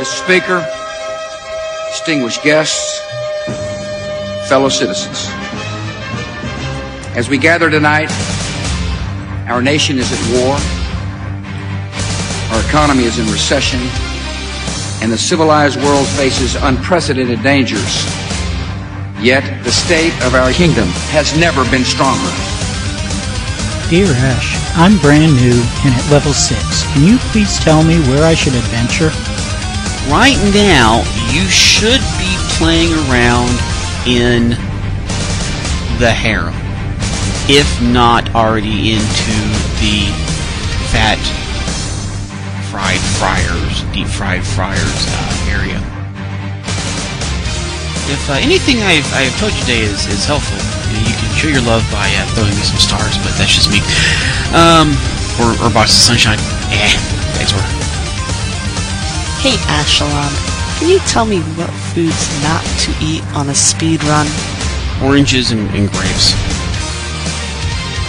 Mr. Speaker, distinguished guests, fellow citizens. As we gather tonight, our nation is at war, our economy is in recession, and the civilized world faces unprecedented dangers. Yet the state of our kingdom has never been stronger. Dear Ash, I'm brand new and at level 6. Can you please tell me where I should adventure? Right now, you should be playing around in the harem. If not already into the fat fried fryers, deep fried fryers uh, area. If uh, anything I've, I've told you today is, is helpful, you can show your love by uh, throwing me some stars, but that's just me. Um, or, or box of sunshine. Eh, thanks, or. Hey, Ashalon, can you tell me what foods not to eat on a speed run? Oranges and, and grapes.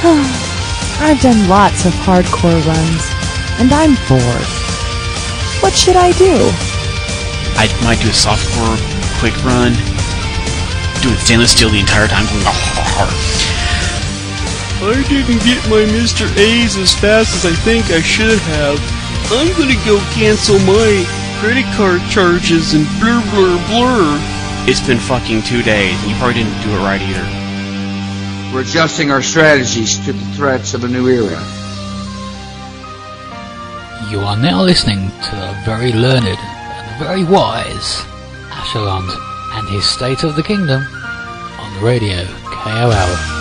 I've done lots of hardcore runs, and I'm bored. What should I do? I might do a softcore quick run, doing stainless steel the entire time, going hard. I didn't get my Mr. A's as fast as I think I should have. I'm gonna go cancel my credit card charges and blur blur blur. It's been fucking two days, and you probably didn't do it right either. We're adjusting our strategies to the threats of a new era. You are now listening to the very learned and very wise Ashalond and his State of the Kingdom on the radio KOL.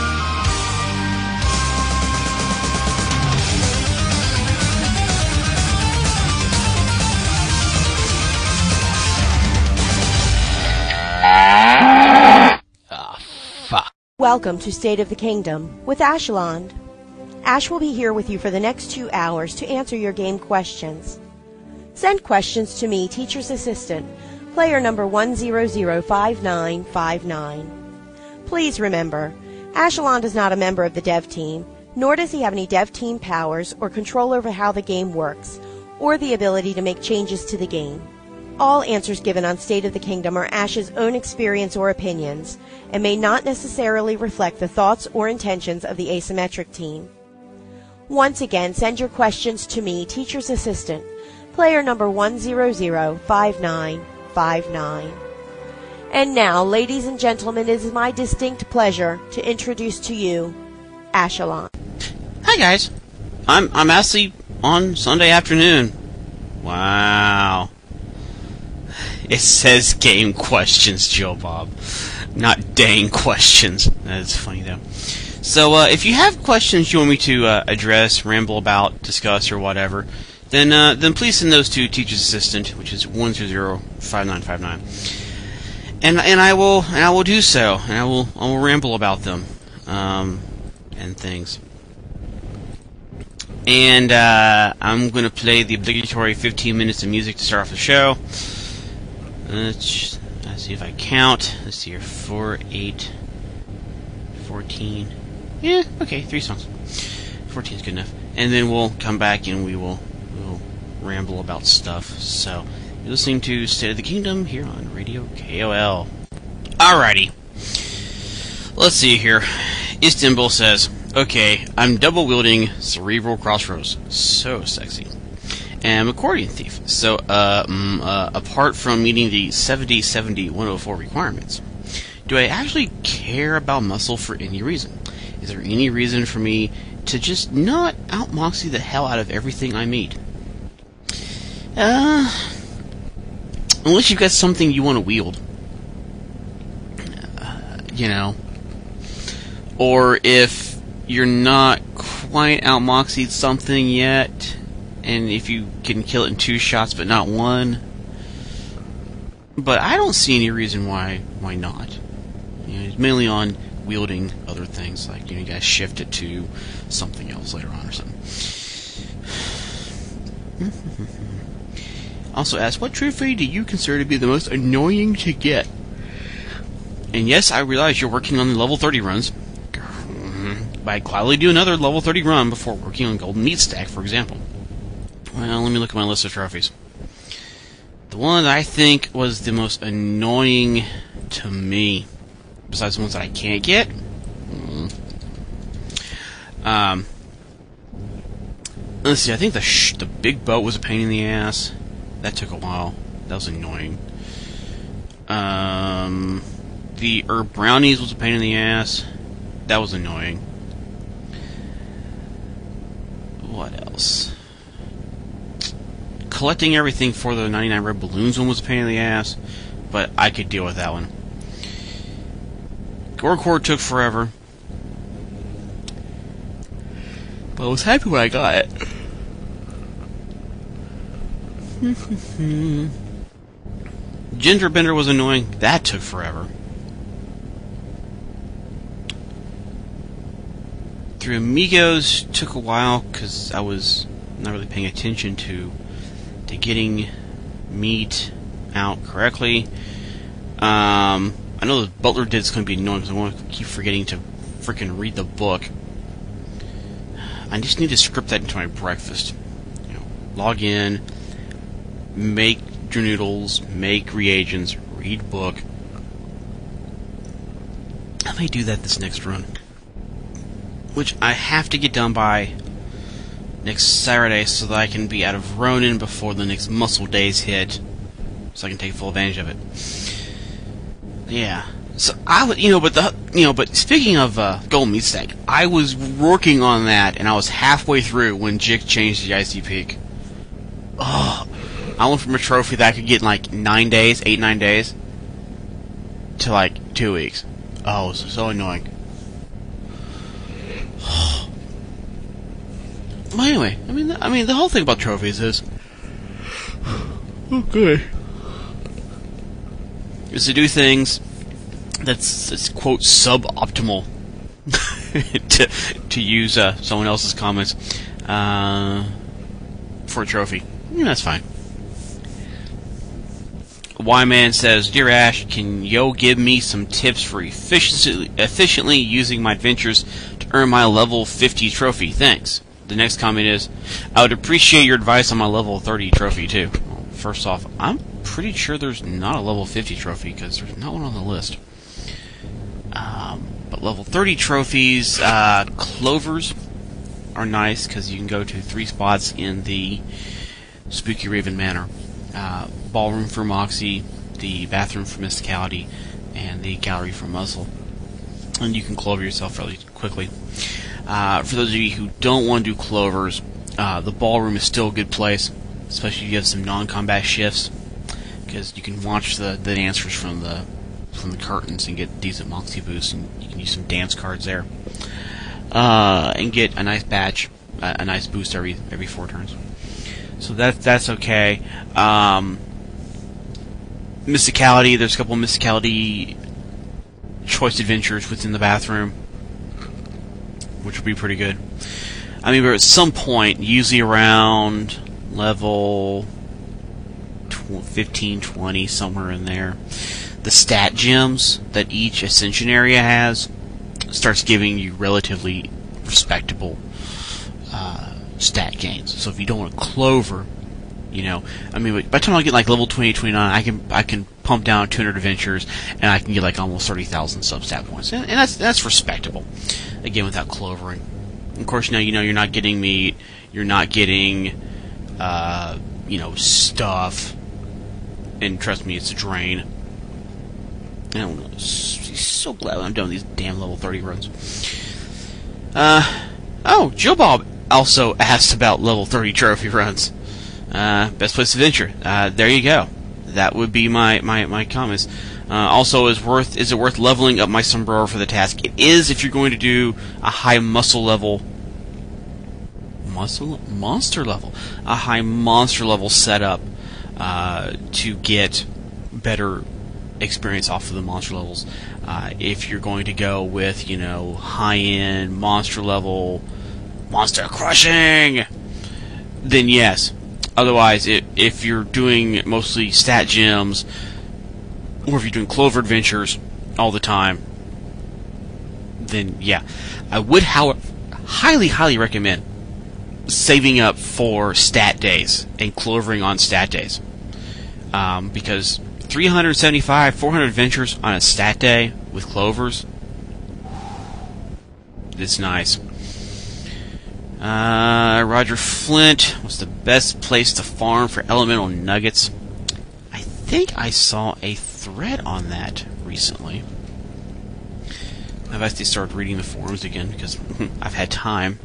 Welcome to State of the Kingdom with Ashland. Ash will be here with you for the next two hours to answer your game questions. Send questions to me, Teacher's Assistant, player number 1005959. Please remember, Ashland is not a member of the dev team, nor does he have any dev team powers or control over how the game works, or the ability to make changes to the game. All answers given on State of the Kingdom are Ash's own experience or opinions, and may not necessarily reflect the thoughts or intentions of the asymmetric team. Once again, send your questions to me, Teacher's Assistant, player number 1005959. And now, ladies and gentlemen, it is my distinct pleasure to introduce to you Ashalon. Hi guys, I'm I'm Ashley on Sunday afternoon. Wow. It says game questions, Joe Bob, not dang questions. That's funny though. So uh, if you have questions you want me to uh, address, ramble about, discuss, or whatever, then uh, then please send those to Teacher's Assistant, which is one two zero five nine five nine, and and I will and I will do so, and I will I will ramble about them, um, and things. And uh, I'm going to play the obligatory 15 minutes of music to start off the show. Let's, let's see if I count. Let's see here. 4, 8, 14. Yeah, okay, three songs. 14 is good enough. And then we'll come back and we will we'll ramble about stuff. So, you're listening to State of the Kingdom here on Radio KOL. Alrighty. Let's see here. Istanbul says, Okay, I'm double wielding Cerebral Crossroads. So sexy. And accordion thief. So, uh, mm, uh, apart from meeting the 70 70 104 requirements, do I actually care about muscle for any reason? Is there any reason for me to just not outmoxie the hell out of everything I meet? Uh, unless you've got something you want to wield. Uh, you know. Or if you're not quite outmoxied something yet, and if you can kill it in two shots but not one. But I don't see any reason why why not. You know, it's mainly on wielding other things like you know you guys shift it to something else later on or something. also ask what trophy do you consider to be the most annoying to get? And yes, I realize you're working on the level 30 runs. But I'd gladly do another level 30 run before working on Golden Meat Stack, for example. Well, let me look at my list of trophies. the one that I think was the most annoying to me, besides the ones that I can't get, mm, um, let's see. I think the sh- the big boat was a pain in the ass. That took a while. That was annoying. Um, the herb brownies was a pain in the ass. That was annoying. What else? Collecting everything for the 99 red balloons one was a pain in the ass, but I could deal with that one. Gorecore took forever. But I was happy when I got it. Ginger Bender was annoying. That took forever. Three Amigos took a while because I was not really paying attention to to getting meat out correctly. Um, I know the Butler did is going to be annoying because I want to keep forgetting to freaking read the book. I just need to script that into my breakfast. You know, log in, make your noodles, make reagents, read book. I may do that this next run. Which I have to get done by next Saturday so that I can be out of Ronin before the next muscle days hit. So I can take full advantage of it. Yeah. So I would, you know, but the, you know, but speaking of uh, Golden Meat Stack, I was working on that and I was halfway through when Jick changed the icy peak. Oh, I went from a trophy that I could get in like nine days, eight nine days, to like two weeks. Oh, it was so annoying. well, anyway, I mean, I mean, the whole thing about trophies is okay is to do things that's, that's quote suboptimal to to use uh, someone else's comments uh, for a trophy. Yeah, that's fine. Y Man says, Dear Ash, can yo give me some tips for efficiently, efficiently using my adventures to earn my level 50 trophy? Thanks. The next comment is, I would appreciate your advice on my level 30 trophy too. Well, first off, I'm pretty sure there's not a level 50 trophy because there's not one on the list. Um, but level 30 trophies, uh, clovers are nice because you can go to three spots in the Spookyraven Manor. Uh, ballroom for Moxie, the bathroom for Mysticality, and the gallery for Muscle. And you can clover yourself fairly quickly. Uh, for those of you who don't want to do clovers, uh, the ballroom is still a good place, especially if you have some non-combat shifts, because you can watch the, the dancers from the from the curtains and get decent Moxie boosts, and you can use some dance cards there, uh, and get a nice batch, a, a nice boost every every four turns. So that that's okay. Um, Mysticality, there's a couple of Mysticality choice adventures within the bathroom, which would be pretty good. I mean, but at some point, usually around level 15, 20, somewhere in there, the stat gems that each ascension area has starts giving you relatively respectable uh, stat gains. So if you don't want a clover, you know, I mean, by the time I get like level 20, 29, I can I can pump down 200 adventures and I can get like almost 30,000 substat points, and, and that's that's respectable. Again, without clovering. Of course, now you know you're not getting meat, you're not getting, uh, you know, stuff, and trust me, it's a drain. I don't know. So glad I'm done these damn level 30 runs. Uh, oh, Joe Bob also asked about level 30 trophy runs. Uh, best place to venture. Uh, there you go. That would be my, my, my comments. Uh, also, is worth is it worth leveling up my sombrero for the task? It is if you're going to do a high muscle level, muscle monster level, a high monster level setup uh, to get better experience off of the monster levels. Uh, if you're going to go with you know high end monster level, monster crushing, then yes. Otherwise, it, if you're doing mostly stat gems or if you're doing Clover Adventures all the time, then yeah, I would, highly, highly recommend saving up for stat days and clovering on stat days. um, because 375, 400 adventures on a stat day with clovers. It's nice. Uh, Roger Flint was the best place to farm for elemental nuggets. I think I saw a thread on that recently. I've actually started reading the forums again because I've had time.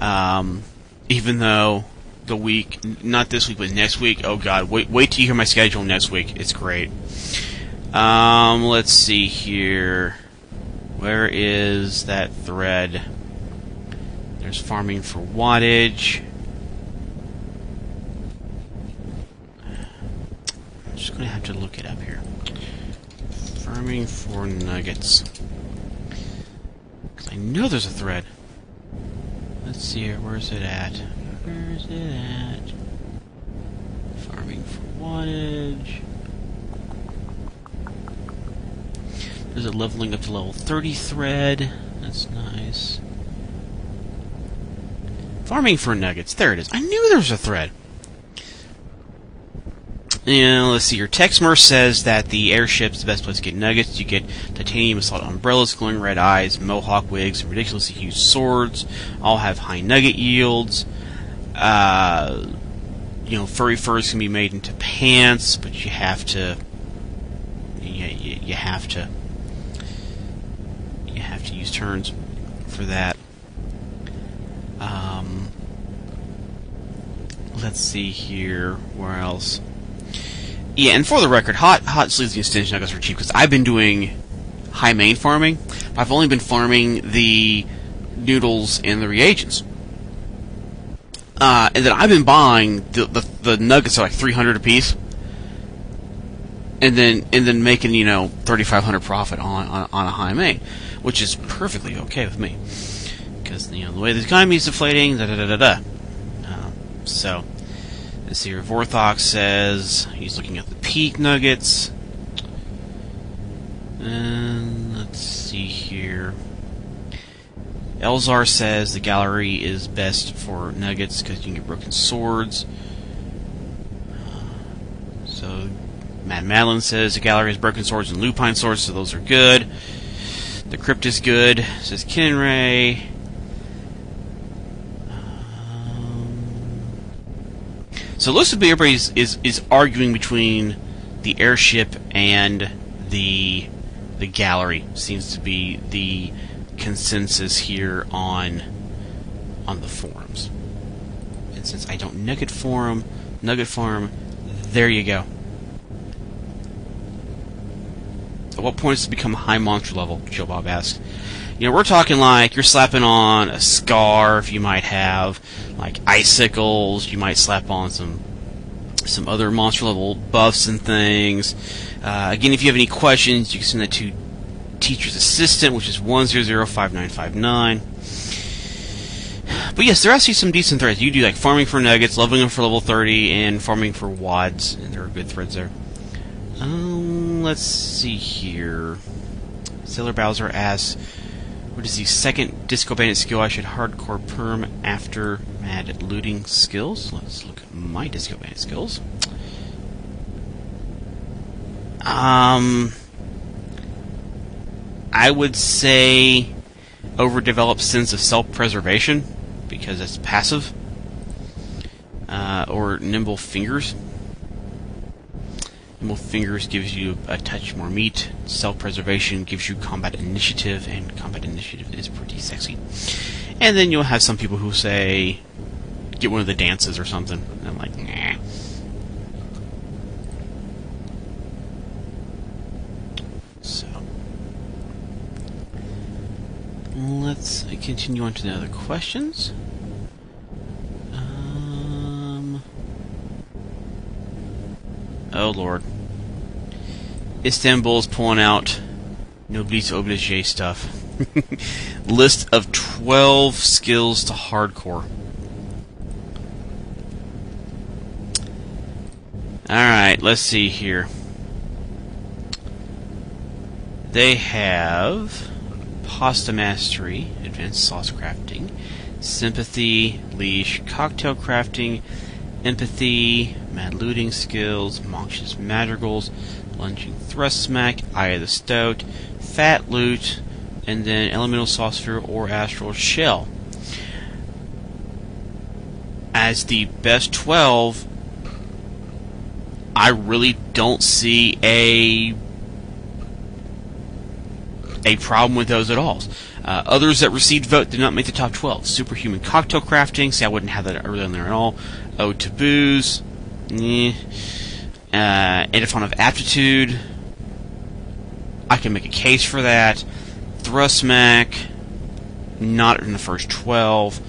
Um, even though the week, not this week, but next week, oh god, wait, wait till you hear my schedule next week. It's great. Um, let's see here. Where is that thread? There's farming for wattage. I'm just to have to look it up here. Farming for nuggets. Because I know there's a thread. Let's see here. Where's it at? Where's it at? Farming for wattage. There's a leveling up to level 30 thread. That's nice. Farming for nuggets. There it is. I knew there was a thread. And let's see. Your Texmer says that the airship's the best place to get nuggets. You get titanium assault umbrellas, glowing red eyes, mohawk wigs, and ridiculously huge swords. All have high nugget yields. Uh, you know, furry furs can be made into pants, but you have to. You, you, you have to. You have to use turns for that. Um, let's see here. Where else? Yeah, and for the record, hot hot sleeves and extension nuggets are cheap because I've been doing hi mein farming. I've only been farming the noodles and the reagents. Uh, and then I've been buying the, the, the nuggets are like three hundred a piece, and then and then making you know thirty five hundred profit on, on on a hi mein, which is perfectly okay with me because you know the way the economy is deflating, da da da da da. Uh, so let's see here. Vorthok says he's looking at the peak nuggets. And let's see here. Elzar says the gallery is best for nuggets because you can get broken swords. So, Matt Madeline says the gallery has broken swords and lupine swords, so those are good. The crypt is good, says Kinray. So it looks be everybody is, is, is arguing between the airship and the the gallery. Seems to be the consensus here on on the forums. And since I don't nugget forum, nugget farm, there you go. At what point does it become high monster level? Joe Bob asks. You know, we're talking like you're slapping on a scarf. You might have like icicles. You might slap on some some other monster level buffs and things. Uh, again, if you have any questions, you can send that to teacher's assistant, which is one zero zero five nine five nine. But yes, there are actually some decent threads. You do like farming for nuggets, leveling them for level thirty, and farming for wads, and there are good threads there. Um, let's see here. Sailor Bowser asks, "What is the second Disco Bandit skill I should hardcore perm after mad looting skills?" Let's look at my Disco Bandit skills. Um, I would say overdeveloped sense of self-preservation because it's passive, uh, or nimble fingers. Nimble fingers gives you a touch more meat. Self-preservation gives you combat initiative, and combat initiative is pretty sexy. And then you'll have some people who say, "Get one of the dances or something." And I'm like, nah. So let's continue on to the other questions. Um. Oh lord. Istanbul's pulling out nobody's obligé stuff. List of 12 skills to hardcore. Alright, let's see here. They have pasta mastery, advanced sauce crafting, sympathy, leash, cocktail crafting, Empathy, Mad Looting Skills, Monstrous Madrigals, Lunging Thrust Smack, Eye of the Stoat, Fat Loot, and then Elemental Saucer or Astral Shell. As the best 12, I really don't see a a problem with those at all. Uh, others that received vote did not make the top 12. Superhuman cocktail crafting, see, I wouldn't have that early on there at all. Ode to booze, eh. Uh, Antiphon of aptitude, I can make a case for that. Thrust smack, not in the first 12.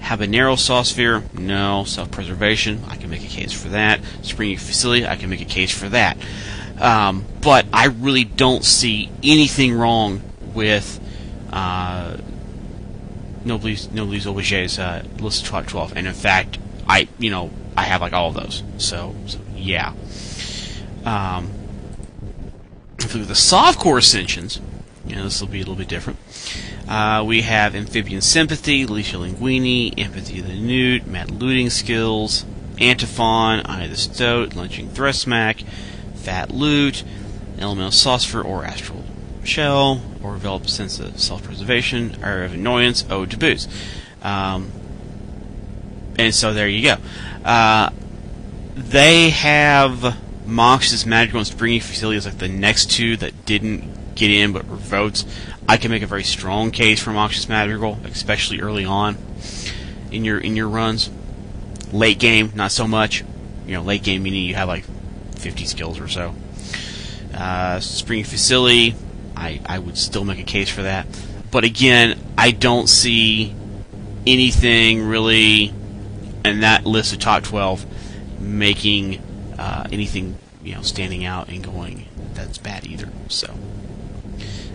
Habanero sauce sphere, no. Self preservation, I can make a case for that. Springy Fusilli, I can make a case for that. Um, but I really don't see anything wrong with uh, Noblesse, Noblesse Oblige's uh, list of top 12. And in fact, I, you know, I have like all of those. So, so yeah. Um, at the softcore ascensions, you know, this will be a little bit different. Uh, we have Amphibian Sympathy, Alicia Linguini, Empathy of the Newt, Mad Looting Skills, Antiphon, Eye of the Stoat, Lunging Thrust Smack, Fat Loot, Elemental Saucer or Astral Shell, or Develop Sense of Self-Preservation, or of Annoyance, Ode to Booze. Um, and so there you go. Uh, they have Mox's Magical and Springy Facilities like the next two that didn't get in but were votes. I can make a very strong case for Moxious Madrigal, especially early on in your in your runs. Late game, not so much. You know, late game meaning you have like 50 skills or so. Uh, Spring Facility, I, I would still make a case for that. But again, I don't see anything really in that list of top 12 making uh, anything you know standing out and going that's bad either. So.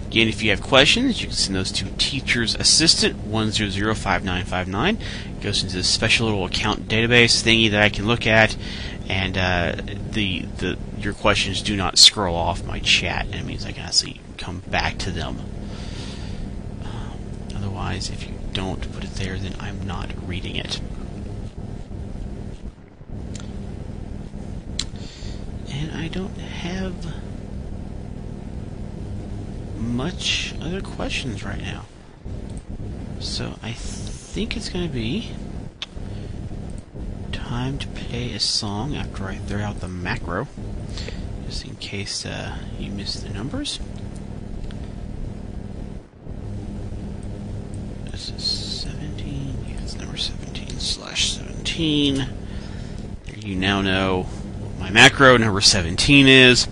Again, if you have questions, you can send those to Teacher's Assistant 1005959. It goes into the special little account database thingy that I can look at, and uh, the the your questions do not scroll off my chat. And it means I can actually come back to them. Um, otherwise, if you don't put it there, then I'm not reading it. And I don't have much other questions right now. So I think it's going to be time to play a song after I throw out the macro, just in case uh, you missed the numbers. This is 17. Yeah, it's number 17 slash 17. You now know my macro number 17 is.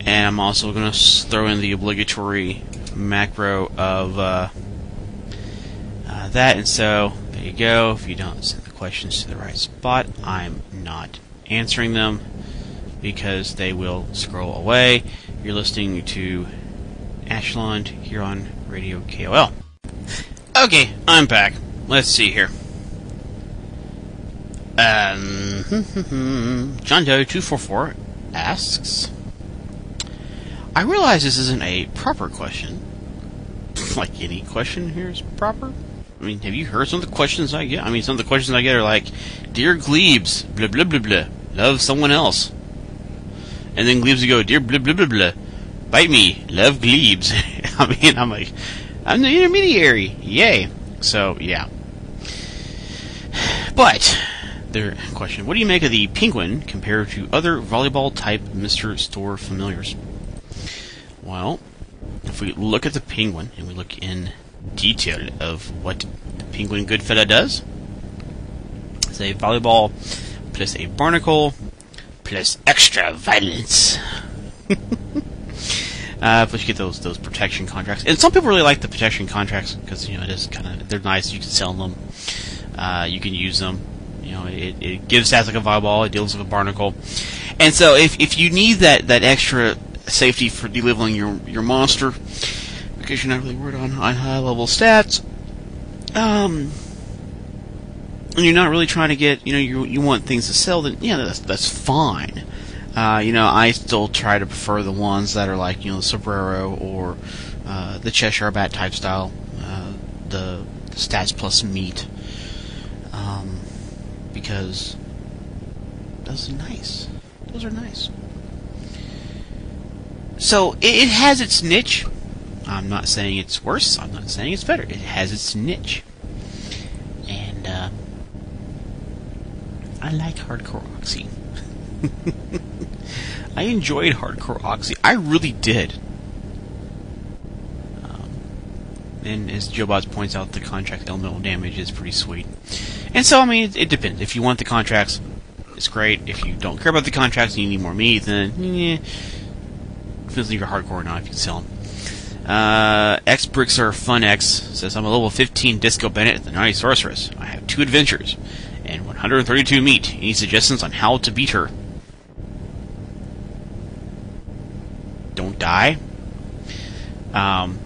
And I'm also going to throw in the obligatory macro of uh, uh, that. And so, there you go. If you don't send the questions to the right spot, I'm not answering them because they will scroll away. You're listening to Ashland here on Radio KOL. Okay, I'm back. Let's see here. Um, John Doe 244 asks. I realize this isn't a proper question. like any question here is proper. I mean, have you heard some of the questions I get? I mean, some of the questions I get are like, Dear Glebes, blah blah blah blah, love someone else. And then Glebes would go, Dear blah blah blah blah, bite me, love Glebes. I mean, I'm like, I'm the intermediary, yay. So, yeah. But, question, what do you make of the penguin compared to other volleyball type Mr. Store familiars? Well, if we look at the penguin and we look in detail of what the penguin good fella does, it's a volleyball plus a barnacle plus extra violence. uh, plus you get those those protection contracts, and some people really like the protection contracts because you know it is kind of they're nice. You can sell them, uh, you can use them. You know, it, it gives stats like a volleyball, it deals with a barnacle, and so if if you need that that extra safety for deleveling your your monster because you're not really worried on high high level stats. Um, and you're not really trying to get you know you you want things to sell. Then yeah, that's that's fine. Uh, you know, I still try to prefer the ones that are like you know the sombrero or uh, the Cheshire Bat type style, uh, the, stats plus meat, because Those are nice. Those are nice. So it, has its niche. I'm not saying it's worse. I'm not saying it's better. It has its niche. And uh, I like hardcore Oxy. I enjoyed hardcore Oxy. I really did. Um, and as Joe Boz points out, the contract elemental damage is pretty sweet. And so, I mean, it, it depends. If you want the contracts, it's great. If you don't care about the contracts and you need more meat, then eh, depends if you're hardcore or not. If you can sell them. Uh, X Brixer Fun X says I'm a level 15 Disco Bandit, the Naughty Sorceress. I have two adventures and 132 meat. Any suggestions on how to beat her? Don't die. Um,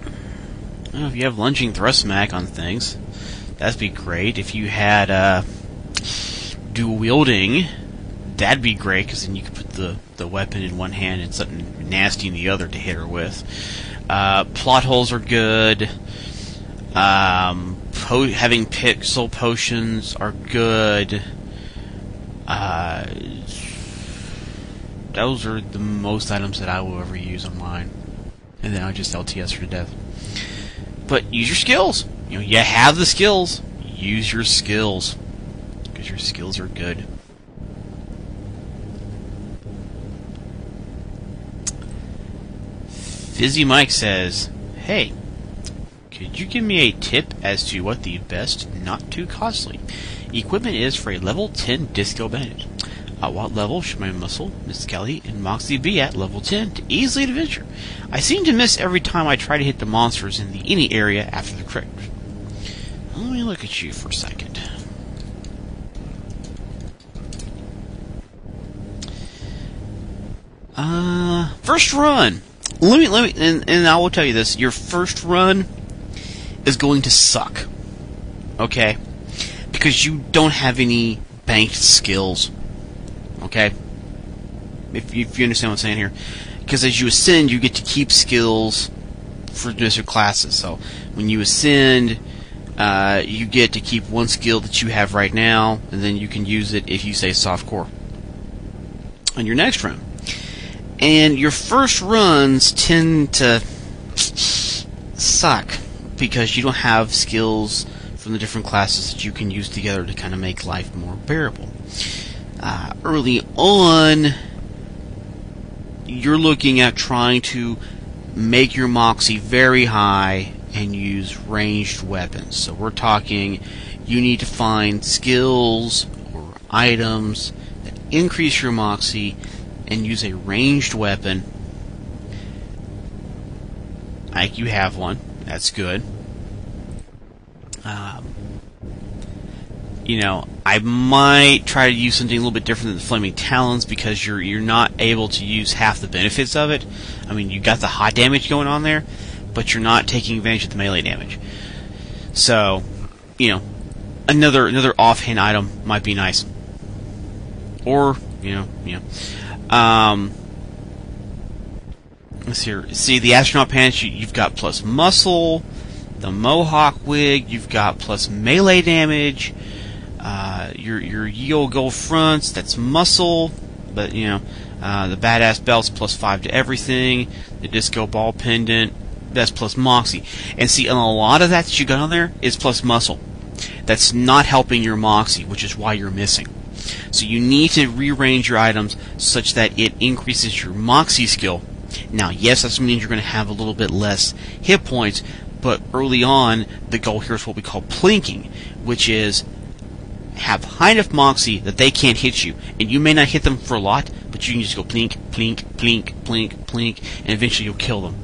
I don't know if you have lunging thrust smack on things. That'd be great. If you had uh, dual wielding, that'd be great because then you could put the, the weapon in one hand and something nasty in the other to hit her with. Uh, plot holes are good. Um, po- having pixel potions are good. Uh, those are the most items that I will ever use online. And then I just LTS her to death. But use your skills. You know, you have the skills. Use your skills. Because your skills are good. Fizzy Mike says, Hey, could you give me a tip as to what the best, not too costly, equipment is for a level 10 Disco Bandit? At uh, what level should my muscle, Miss Kelly, and Moxie be at level 10 to easily adventure? I seem to miss every time I try to hit the monsters in the any area after the crit. Look at you for a second. Uh, first run. Let me let me, and, and I will tell you this: your first run is going to suck. Okay, because you don't have any banked skills. Okay, if you, if you understand what I'm saying here, because as you ascend, you get to keep skills for different classes. So when you ascend, uh, you get to keep one skill that you have right now, and then you can use it if you say soft core on your next run. And your first runs tend to suck because you don't have skills from the different classes that you can use together to kind of make life more bearable. Uh, early on, you're looking at trying to make your moxie very high and use ranged weapons. So we're talking you need to find skills or items that increase your moxie and use a ranged weapon. Like you have one, that's good. Um, you know, I might try to use something a little bit different than the flaming talons because you're you're not able to use half the benefits of it. I mean, you got the hot damage going on there, but you're not taking advantage of the melee damage. So, you know, another another offhand item might be nice. Or, you know, you know. Um let's see here. See the astronaut pants you, you've got plus muscle, the mohawk wig, you've got plus melee damage, uh, your your Yeo gold fronts, that's muscle, but you know, uh, the badass belts plus five to everything, the disco ball pendant, that's plus moxie. And see, and a lot of that that you got on there is plus muscle. That's not helping your moxie, which is why you're missing. So you need to rearrange your items such that it increases your moxie skill. Now, yes, that means you're going to have a little bit less hit points, but early on, the goal here is what we call plinking, which is have high enough moxie that they can't hit you, and you may not hit them for a lot, but you can just go plink, plink, plink, plink, plink, and eventually you'll kill them.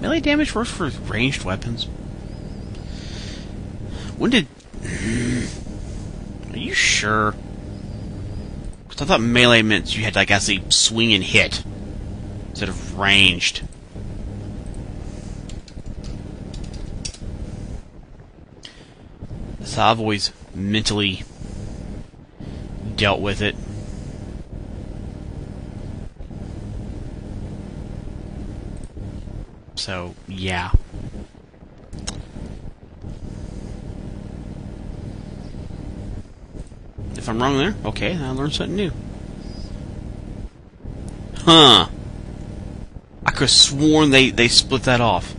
Melee damage works for ranged weapons. When did? Are you sure? Because I thought melee meant you had to like actually swing and hit instead of ranged. So I've always mentally dealt with it. So, yeah. If I'm wrong there, okay, I learned something new. Huh. I could have sworn they, they split that off.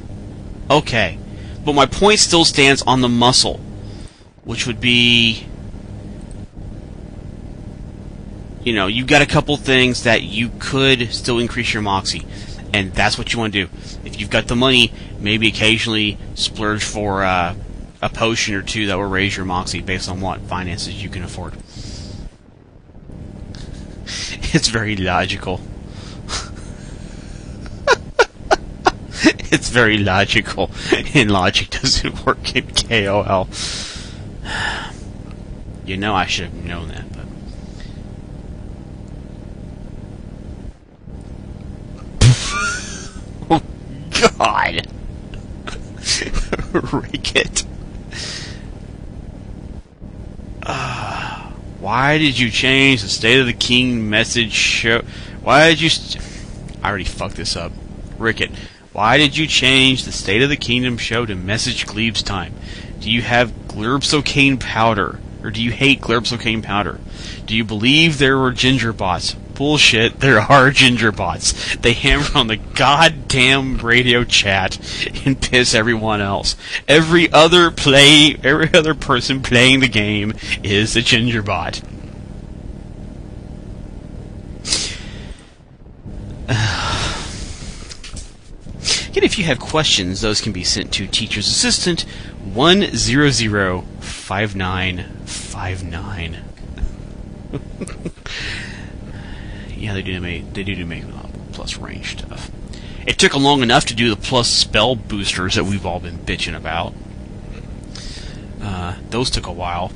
Okay. But my point still stands on the muscle, which would be. You know, you've got a couple things that you could still increase your moxie, and that's what you want to do. If you've got the money, maybe occasionally splurge for uh, a potion or two that will raise your moxie based on what finances you can afford. it's very logical. it's very logical, and logic doesn't work in KOL. You know I should have known that, but. oh, God! Ricket. Uh, why did you change the State of the King message show? Why did you. St- I already fucked this up. Ricket, why did you change the State of the Kingdom show to Message Glebes time? Do you have Glurbsocaine powder? Or do you hate Glurbsocaine powder? Do you believe there were ginger bots? Bullshit, there are ginger bots. They hammer on the goddamn radio chat and piss everyone else. Every other play, every other person playing the game is a ginger bot. Yet if you have questions, those can be sent to Teacher's Assistant 1005959. yeah, they do make they do make uh, plus range stuff. It took long enough to do the plus spell boosters that we've all been bitching about. Uh, those took a while.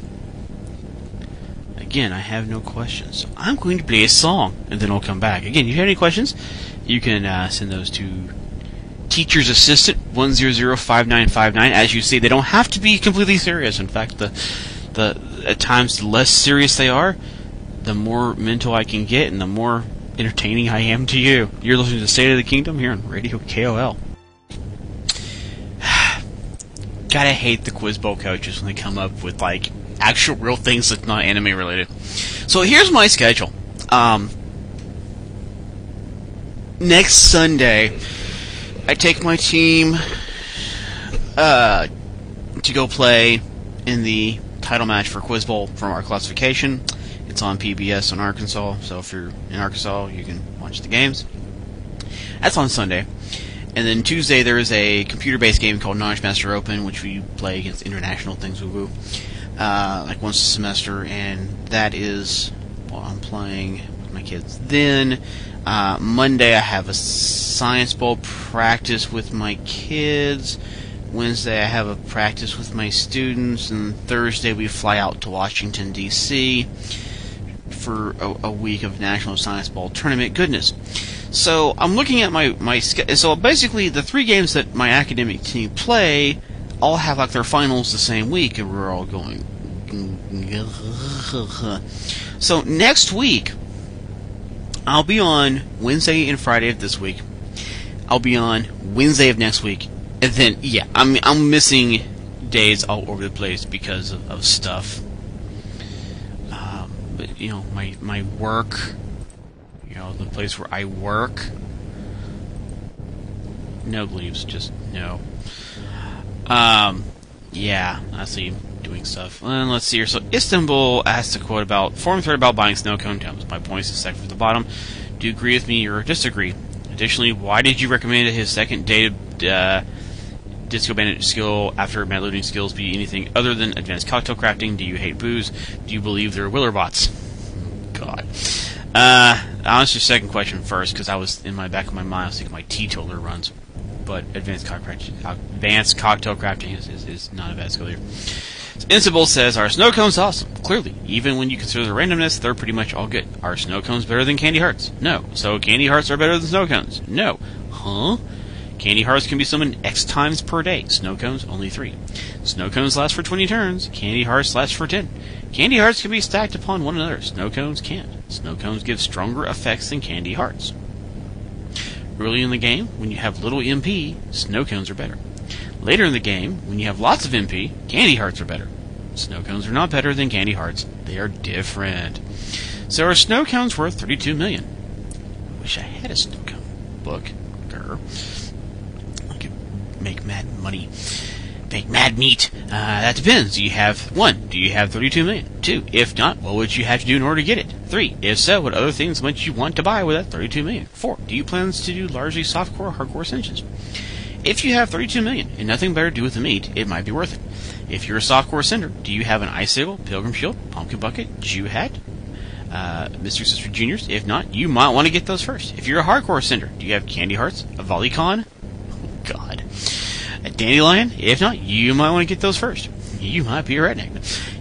Again, I have no questions. So I'm going to play a song, and then I'll come back. Again, if you have any questions, you can uh, send those to teacher's assistant 1005959 as you see they don't have to be completely serious in fact the the at times the less serious they are the more mental I can get and the more entertaining I am to you. You're listening to State of the Kingdom here on Radio KOL gotta hate the quiz bowl coaches when they come up with like actual real things that's not anime related. So here's my schedule. Um next Sunday I take my team uh, to go play in the title match for Quiz Bowl from our classification. It's on PBS in Arkansas, so if you're in Arkansas, you can watch the games. That's on Sunday. And then Tuesday, there is a computer based game called Knowledge Master Open, which we play against international things, woo woo, uh, like once a semester, and that is what I'm playing with my kids. Then uh, Monday, I have a science bowl practice with my kids. Wednesday, I have a practice with my students, and Thursday, we fly out to Washington D.C. for a, a week of National Science Bowl tournament. Goodness. So I'm looking at my my so basically the three games that my academic team play all have like their finals the same week, and we're all going. So next week, I'll be on Wednesday and Friday of this week. I'll be on Wednesday of next week, and then yeah, I'm I'm missing days all over the place because of, of stuff. But you know, my my work, you know, the place where I work. No leaves, just no. Um, yeah, I see doing stuff. And let's see here. So Istanbul asked a quote about forum thread about buying snow cone tomes. My points is second from the bottom. Do you agree with me or disagree? Additionally, why did you recommend his second date uh, disco bandit skill after mad looting skills be anything other than advanced cocktail crafting? Do you hate booze? Do you believe they're willer bots? God. Uh, I'll answer your second question first because I was in my back of my mind. I was thinking my teetotaler runs, but advanced cocktail advanced cocktail crafting is, is, is not a bad skill here. Invincible says, Our snow cone's awesome. Clearly, even when you consider the randomness, they're pretty much all good. Are snow cones better than candy hearts? No. So candy hearts are better than snow cones? No. Huh? Candy hearts can be summoned X times per day. Snow cones, only 3. Snow cones last for 20 turns. Candy hearts last for 10. Candy hearts can be stacked upon one another. Snow cones can't. Snow cones give stronger effects than candy hearts. Early in the game, when you have little MP, snow cones are better. Later in the game, when you have lots of MP, candy hearts are better. Snow cones are not better than candy hearts. They are different. So are snow cones worth 32 million? I wish I had a snow cone book. Grr. Make mad money. Make mad meat. Uh, that depends. Do you have one? Do you have 32 million? Two. If not, what would you have to do in order to get it? Three. If so, what other things might you want to buy with that 32 million? Four. Do you plan to do largely softcore or hardcore ascensions? If you have 32 million and nothing better to do with the meat, it might be worth it. If you're a softcore sender, do you have an icicle, pilgrim shield, pumpkin bucket, Jew hat, uh, Mr. Sister Juniors? If not, you might want to get those first. If you're a hardcore sender, do you have candy hearts, a volleycon? God. A dandelion? If not, you might want to get those first. You might be a redneck.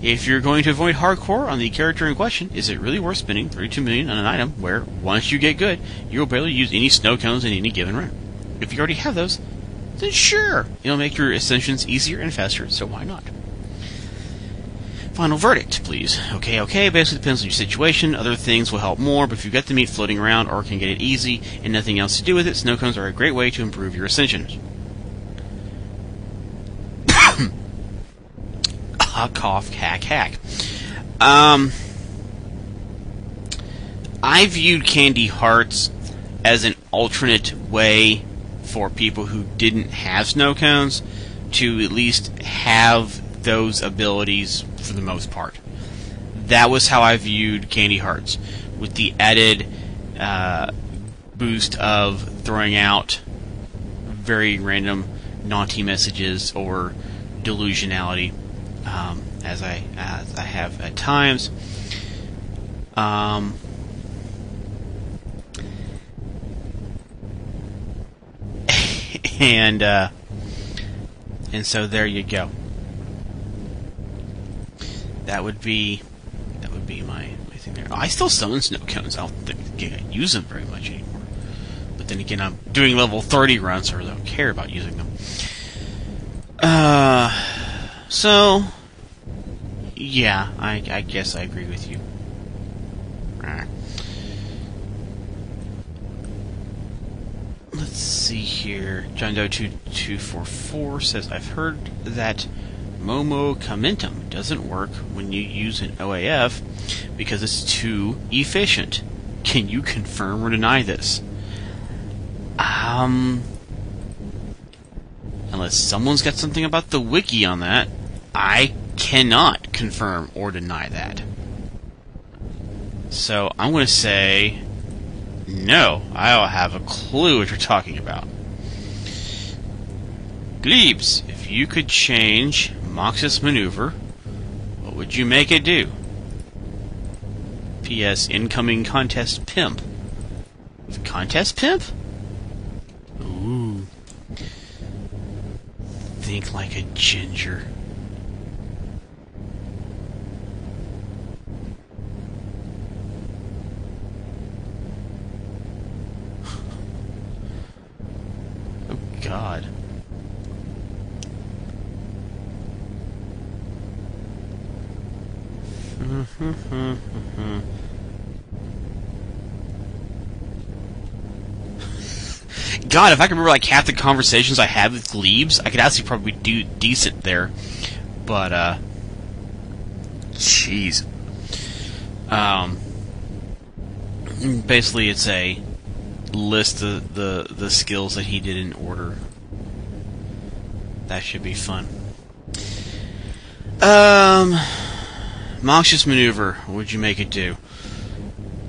If you're going to avoid hardcore on the character in question, is it really worth spending 32 million on an item where, once you get good, you'll barely use any snow cones in any given run? If you already have those, then sure, it'll make your ascensions easier and faster, so why not? Final verdict, please. Okay, okay, basically depends on your situation. Other things will help more, but if you've got the meat floating around or can get it easy and nothing else to do with it, snow cones are a great way to improve your ascensions. ah, cough, hack, hack. Um, I viewed Candy Hearts as an alternate way for people who didn't have snow cones to at least have those abilities for the most part. That was how I viewed Candy Hearts, with the added uh, boost of throwing out very random naughty messages or delusionality, um, as I as I have at times. Um, and uh, and so there you go. That would be that would be my, my thing there. Oh, I still summon snow cones. I don't think I use them very much anymore. But then again, I'm doing level 30 runs, so I don't care about using them. Uh, so yeah, I, I guess I agree with you. Let's see here. John Doe two two four four says I've heard that Momo Commentum doesn't work when you use an OAF because it's too efficient. Can you confirm or deny this? Um unless someone's got something about the wiki on that, I cannot confirm or deny that. So I'm going to say no, I don't have a clue what you're talking about. Glebes, if you could change Moxious Maneuver, what would you make it do? P.S. Incoming contest pimp. The Contest pimp? Ooh. Think like a ginger. Oh, God. God, if I can remember like half the conversations I had with Glebes, I could actually probably do decent there. But uh jeez. Um basically it's a list of the the skills that he did in order. That should be fun. Um Moxious maneuver, what would you make it do?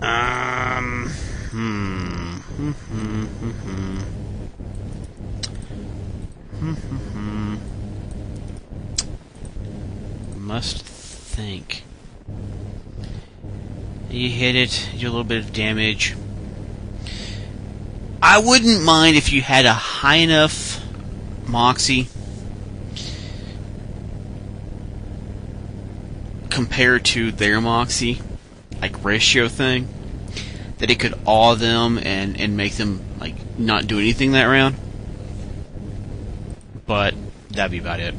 Um hmm. Hmm, hmm, hmm, hmm. Hmm, hmm, hmm. Must think. You hit it, you do a little bit of damage. I wouldn't mind if you had a high enough moxie compared to their moxie, like ratio thing, that it could awe them and, and make them like not do anything that round. But that'd be about it.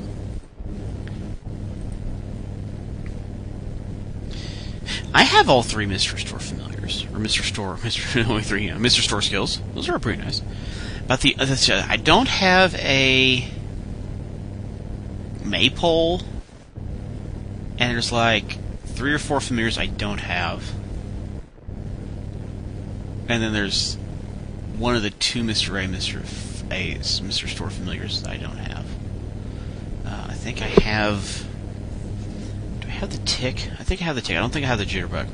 I have all three Mr. Store familiars, or Mr. Store, Mr. only three, you know, Mr. Store skills. Those are pretty nice. But the uh, I don't have a maypole and there's like three or four familiars I don't have, and then there's one of the two Mr. A, Mr. A, Mr. Store familiars that I don't have. Uh, I think I have. Do I have the tick? I think I have the tick. I don't think I have the jitterbug.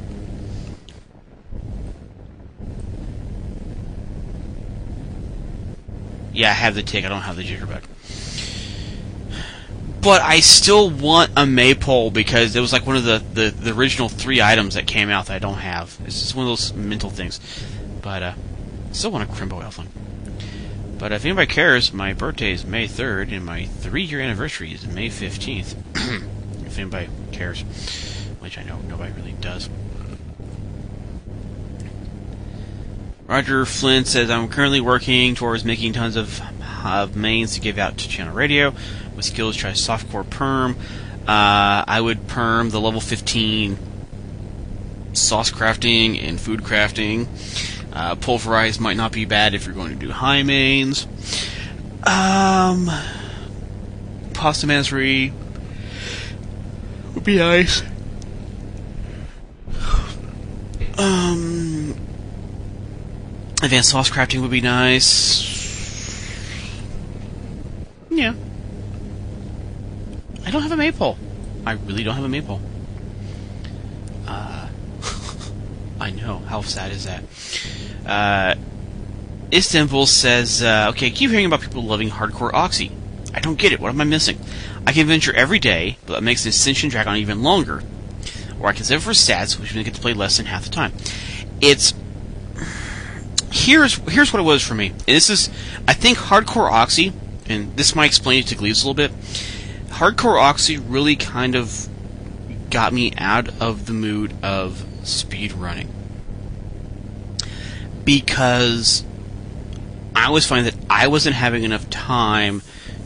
Yeah, I have the tick. I don't have the jitterbug. But I still want a maypole because it was like one of the, the, the original three items that came out that I don't have. It's just one of those mental things. But uh, still want a Crimbo Elfling. But if anybody cares, my birthday is May 3rd and my three year anniversary is May 15th. if anybody cares, which I know nobody really does. Roger Flynn says, I'm currently working towards making tons of, of mains to give out to channel radio. With skills, try softcore perm. Uh, I would perm the level 15 sauce crafting and food crafting. Uh, pulverize might not be bad if you're going to do hi meins. Um, pasta mastery would be nice. Um, advanced sauce crafting would be nice. Yeah. I don't have a maypole. I really don't have a maypole. Uh, I know. How sad is that? Uh, Istanbul says, uh, okay, I keep hearing about people loving hardcore Oxy. I don't get it. What am I missing? I can venture every day, but that makes the Ascension drag on even longer. Or I can save for stats, which means I get to play less than half the time. It's here's here's what it was for me. And this is I think hardcore Oxy, and this might explain it to Gleaves a little bit. Hardcore Oxy really kind of got me out of the mood of speed running because I was finding that I wasn't having enough time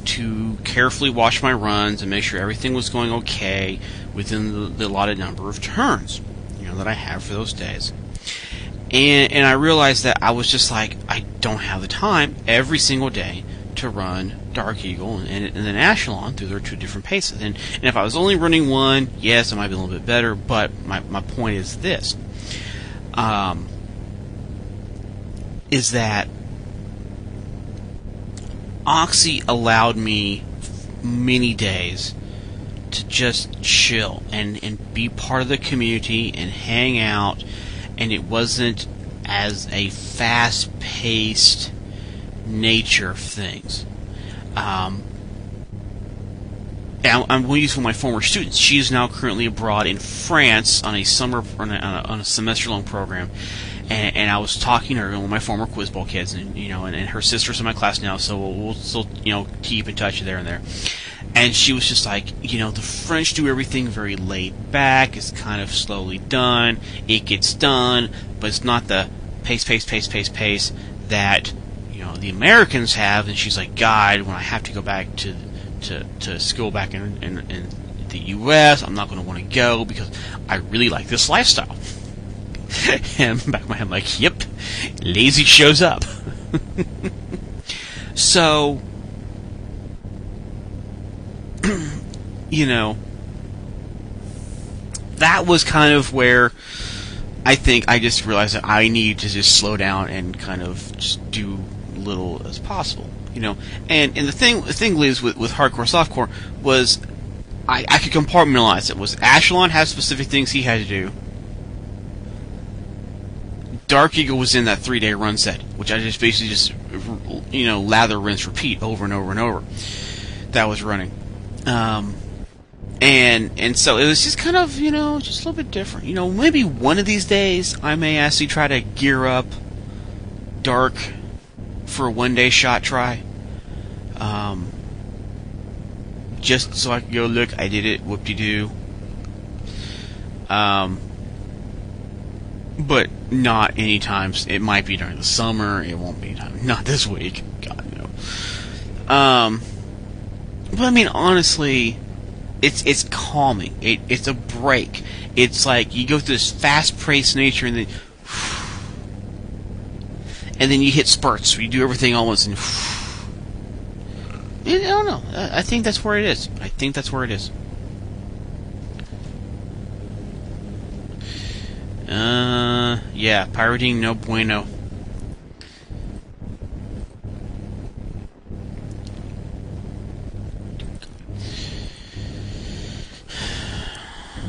to carefully watch my runs and make sure everything was going okay within the, the allotted number of turns, you know, that I have for those days. And and I realized that I was just like I don't have the time every single day to run Dark Eagle and, and then Ashlon through their two different paces. And and if I was only running one, yes, it might be a little bit better. But my my point is this: um, is that Oxy allowed me many days to just chill and, and be part of the community and hang out, and it wasn't as a fast paced nature of things. Um, and I'm going to use one of my former students. She is now currently abroad in France on a summer on a, a semester long program, and, and, I was talking to her, one of my former quiz bowl kids, and you know, and, and her sister's in my class now, so we'll, we'll, still you know keep in touch there and there. And she was just like, you know, the French do everything very laid back. It's kind of slowly done. It gets done, but it's not the pace, pace, pace, pace, pace that you know the Americans have. And she's like, God, when I have to go back to to, to school back in, in, in the U.S., I'm not going to want to go because I really like this lifestyle. and back of my head, I'm like, yep, lazy shows up. so, you know, that was kind of where I think I just realized that I need to just slow down and kind of just do little as possible, you know. And and the thing the thing is with with hardcore softcore was I, I could compartmentalize it. Was Ashlon had specific things he had to do. Dark Eagle was in that three day run set, which I just basically just you know lather, rinse, repeat over and over and over. That was running, um, and and so it was just kind of you know just a little bit different. You know, maybe one of these days I may actually try to gear up Dark for a one day shot try. Um, just so I can go look, I did it, whoop de doo. Um, but not any times. It might be during the summer. It won't be time. Not this week. God no. Um, but I mean, honestly, it's it's calming. It, it's a break. It's like you go through this fast-paced nature, and then and then you hit spurts you do everything almost, and. I don't know. I think that's where it is. I think that's where it is. Uh, yeah, pirating no bueno.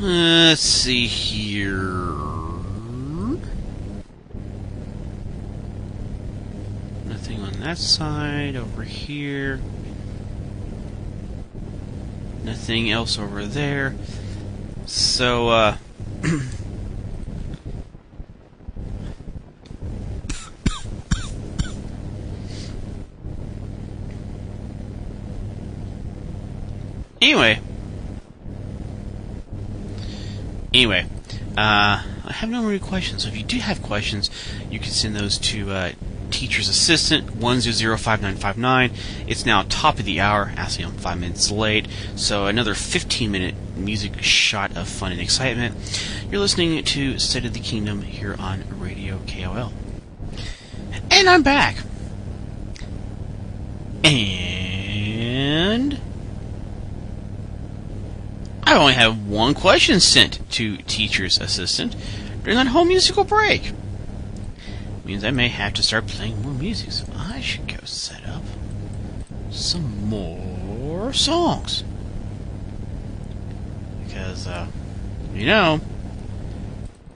Let's see here. On that side. Over here. Nothing else over there. So, uh. anyway. Anyway, uh, I have no more questions. So if you do have questions, you can send those to uh, Teacher's Assistant one zero zero five nine five nine. It's now top of the hour. Actually, I'm five minutes late, so another 15 minute music shot of fun and excitement. You're listening to State of the Kingdom here on Radio KOL, and I'm back. And I only have one question sent to Teacher's Assistant during that whole musical break. Means I may have to start playing more music, so I should go set up some more songs. Because, uh, you know,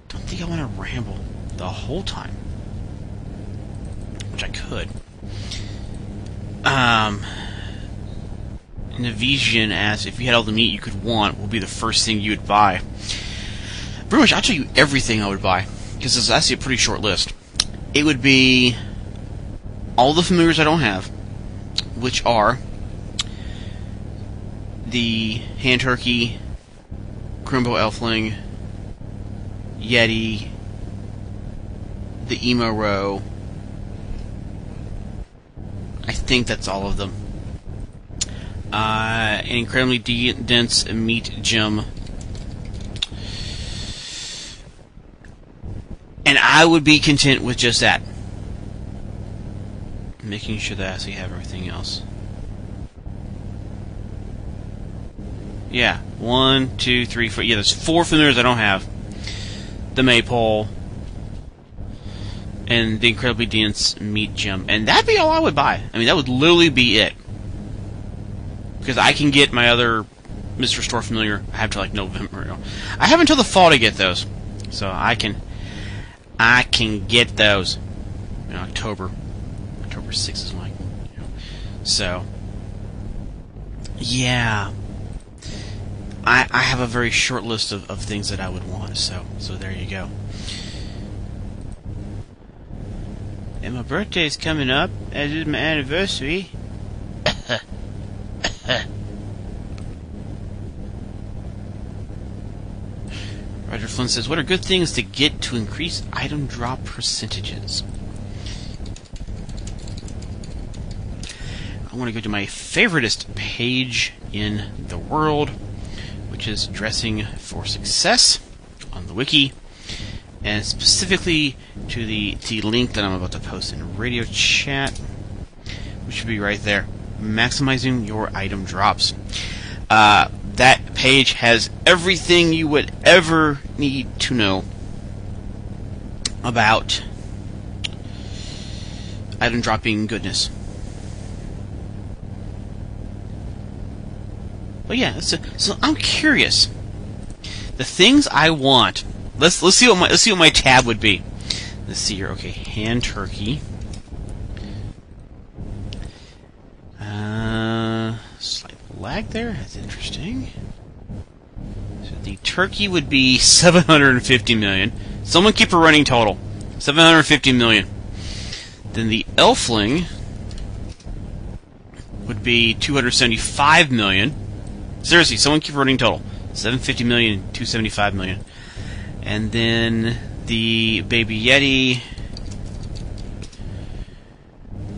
don't think I want to ramble the whole time. Which I could. Um, Navesian asks if you had all the meat you could want, what would be the first thing you would buy? Pretty much, I'll tell you everything I would buy because it's actually a pretty short list. It would be all the familiars I don't have, which are the hand turkey, Crimbo Elfling, Yeti, the emo row. I think that's all of them uh, an incredibly de- dense meat gem. And I would be content with just that. Making sure that I actually have everything else. Yeah, one, two, three, four. Yeah, there's four familiars I don't have. The maypole, and the incredibly dense meat gem, and that'd be all I would buy. I mean, that would literally be it because I can get my other Mr. Store familiar. I have to like November. I have until the fall to get those, so I can I can get those in October. October sixth is my. You know, so yeah, I I have a very short list of, of things that I would want. So so there you go. And my birthday is coming up, as is my anniversary. Roger Flynn says, What are good things to get to increase item drop percentages? I want to go to my favoritist page in the world, which is Dressing for Success on the wiki, and specifically to the, the link that I'm about to post in radio chat, which should be right there. Maximizing your item drops. Uh, that page has everything you would ever need to know about item dropping goodness. But yeah, so, so I'm curious. The things I want. Let's let's see what my let's see what my tab would be. Let's see here. Okay, hand turkey. Uh, slight lag there. That's interesting. So the turkey would be 750 million. Someone keep a running total. 750 million. Then the elfling would be 275 million. Seriously, someone keep a running total. 750 million, 275 million. And then the baby yeti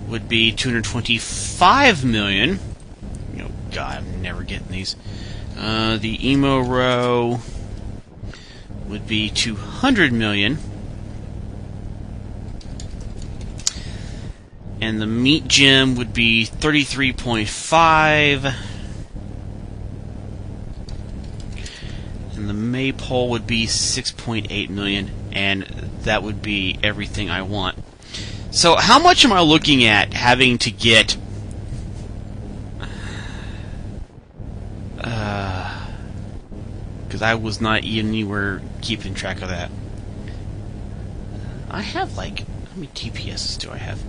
would be 225 million. God, I'm never getting these. Uh, the emo row would be 200 million. And the meat gem would be 33.5. And the maypole would be 6.8 million. and that would be everything I want. So, how much am I looking at having to get? Because uh, I was not anywhere keeping track of that. I have like how many TPSs do I have?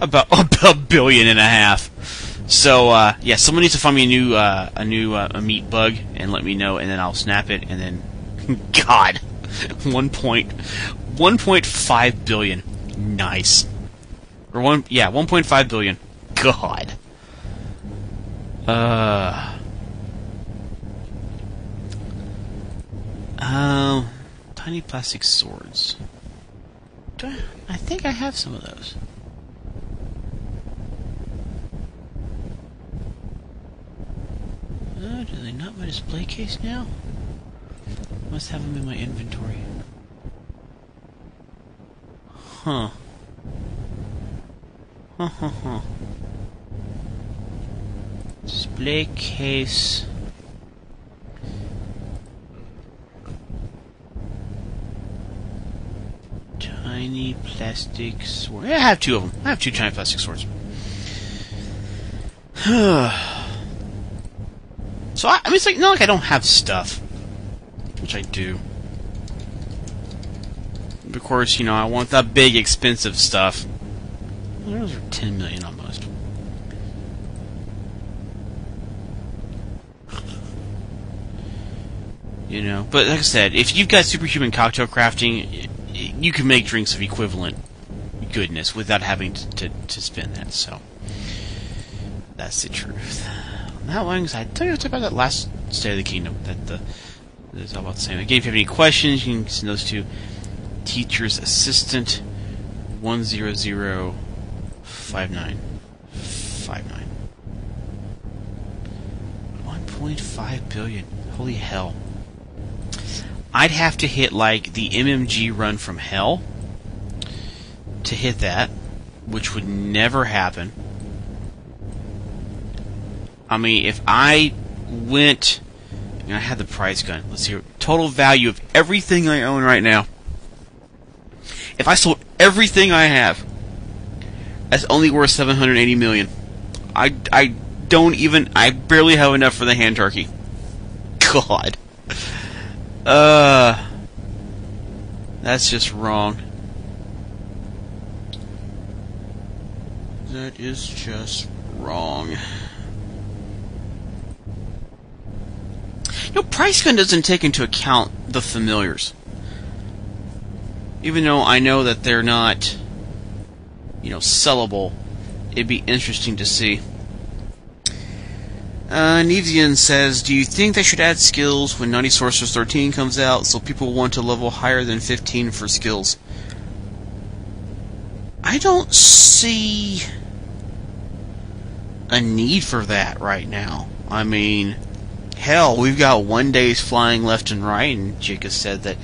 About a billion and a half. So uh, yeah, someone needs to find me a new uh, a new uh, a meat bug and let me know, and then I'll snap it, and then God, one point one point five billion, nice, or one yeah one point five billion, God. Uh. Um, tiny plastic swords. Do I, I think I have some of those. Uh, do they not my display case now? Must have them in my inventory. Huh. Huh, huh, huh. Display case. Tiny plastic sword. I have two of them. I have two tiny plastic swords. So I, I mean, it's like not like I don't have stuff, which I do. Of course, you know I want the big, expensive stuff. Those are ten million almost. You know, but like I said, if you've got superhuman cocktail crafting, you can make drinks of equivalent goodness without having to, to, to spend that. So that's the truth that because I tell you about that last State of the Kingdom. That the is all about the same. Again, if you have any questions, you can send those to Teacher's Assistant one zero zero five nine five nine. One point five billion. Holy hell! I'd have to hit like the MMG run from hell to hit that, which would never happen. I mean, if I went, and I had the price gun. Let's see, total value of everything I own right now. If I sold everything I have, that's only worth 780 million. I, I don't even, I barely have enough for the hand turkey. God. Uh, that's just wrong. That is just wrong. Know, price gun doesn't take into account the familiars. Even though I know that they're not, you know, sellable, it'd be interesting to see. Uh, Nevian says, Do you think they should add skills when Naughty Sorceress 13 comes out so people want to level higher than 15 for skills? I don't see a need for that right now. I mean, hell, we've got one day's flying left and right, and Jick has said that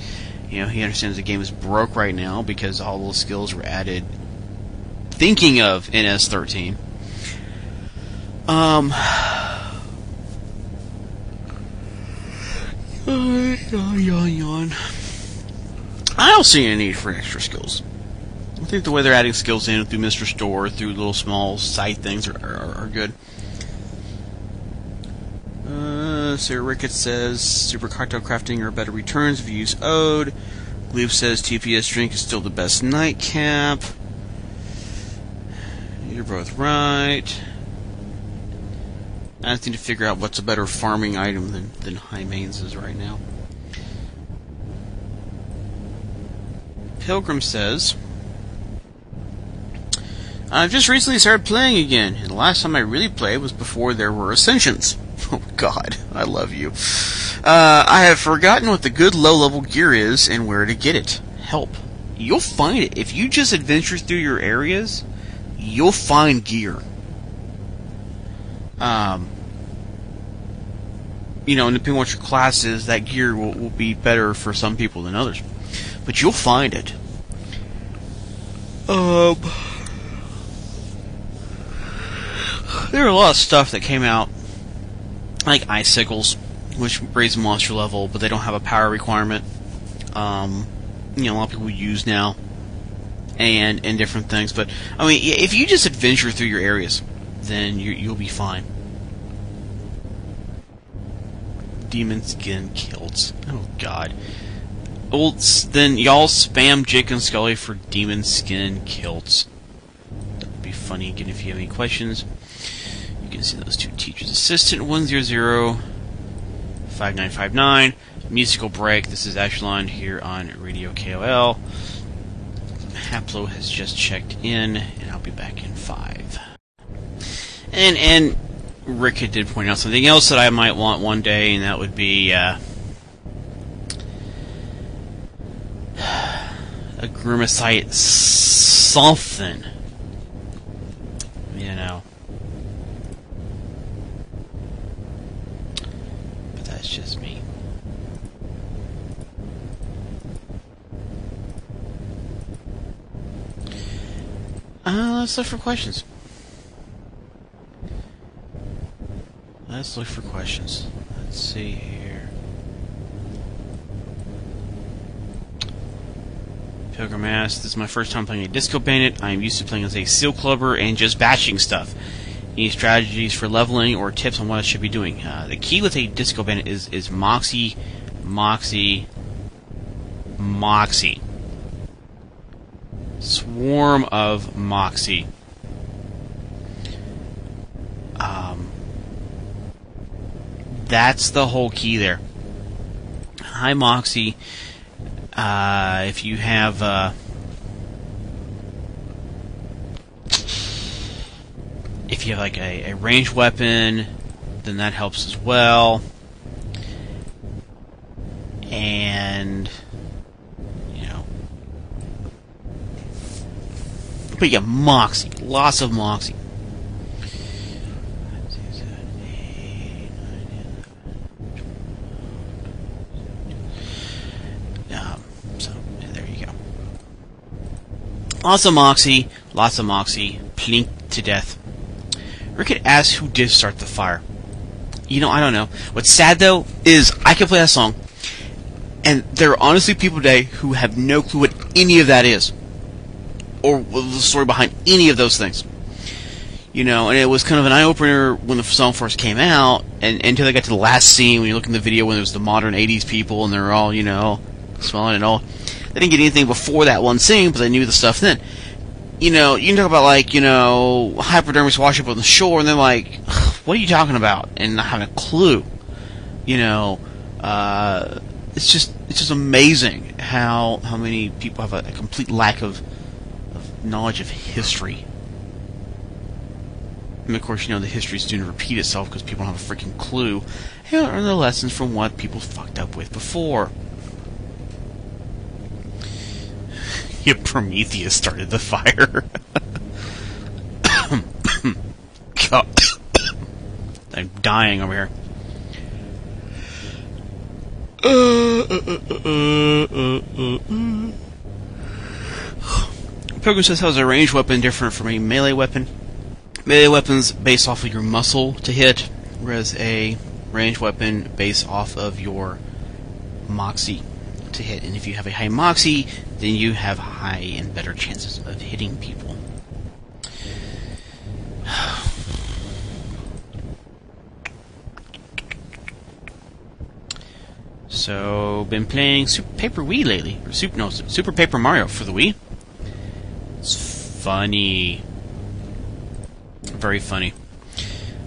you know he understands the game is broke right now because all those skills were added thinking of NS13. Um. Yawn, yawn, yawn. I don't see any need for extra skills. I think the way they're adding skills in through Mr. Store, through little small side things, are, are, are good. Uh, Sarah Ricketts says super cocktail crafting or better returns if you use Ode. Glebe says TPS drink is still the best nightcap. You're both right. I just need to figure out what's a better farming item than, than hi meins is right now. Pilgrim says, I've just recently started playing again, and the last time I really played was before there were Ascensions. Oh God, I love you. Uh, I have forgotten what the good low-level gear is and where to get it. Help. You'll find it. If you just adventure through your areas, you'll find gear. Um, you know, depending on what your class is, that gear will, will be better for some people than others. But you'll find it. Um, there are a lot of stuff that came out like icicles, which raise monster level, but they don't have a power requirement. Um, you know a lot of people use now, and and different things. But I mean, if you just adventure through your areas, then you, you'll be fine. Demon skin kilts. Oh God. Well, then y'all spam Jick and Skully for demon skin kilts. That would be funny again if you have any questions. You can see those two teachers. Assistant 100 5959. Musical break. This is Echelon here on Radio KOL. Haplo has just checked in, and I'll be back in five. And and Rick did point out something else that I might want one day, and that would be uh, a Grimacite something. You know. But that's just me. Uh, let's look for questions. Let's look for questions. Let's see here. Pilgrim asks, This is my first time playing a Disco Bandit. I am used to playing as a Seal Clubber and just bashing stuff. Any strategies for leveling or tips on what I should be doing? Uh, the key with a Disco Bandit is, is Moxie, Moxie, Moxie. Swarm of Moxie. Um, that's the whole key there. High Moxie. Uh, if you have uh, if you have like a, a ranged weapon, then that helps as well. And you know, but yeah, Moxie, lots of Moxie. Um, so yeah, there you go. Lots of Moxie, lots of Moxie, plink to death. Rickett asks who did start the fire. You know, I don't know. What's sad though is I can play that song, and there are honestly people today who have no clue what any of that is, or the story behind any of those things. You know, and it was kind of an eye opener when the song first came out, and until they got to the last scene when you look in the video when it was the modern '80s people and they're all, you know, smiling and all. They didn't get anything before that one scene, but they knew the stuff then. You know, you can talk about like, you know, hypodermics wash up on the shore, and they're like, "What are you talking about?" and not having a clue. You know, uh, it's just it's just amazing how how many people have a, a complete lack of, of knowledge of history. And of course, you know the history is due to repeat itself because people don't have a freaking clue. They don't learn the lessons from what people fucked up with before. Yeah, Prometheus started the fire. God. I'm dying over here. Pilgrim says, how is a ranged weapon different from a melee weapon? Melee weapons based off of your muscle to hit, whereas a ranged weapon based off of your moxie to hit. And if you have a high moxie, then you have high and better chances of hitting people. So, been playing Super Paper Wii lately, or Super no, Super Paper Mario for the Wii. It's funny, very funny.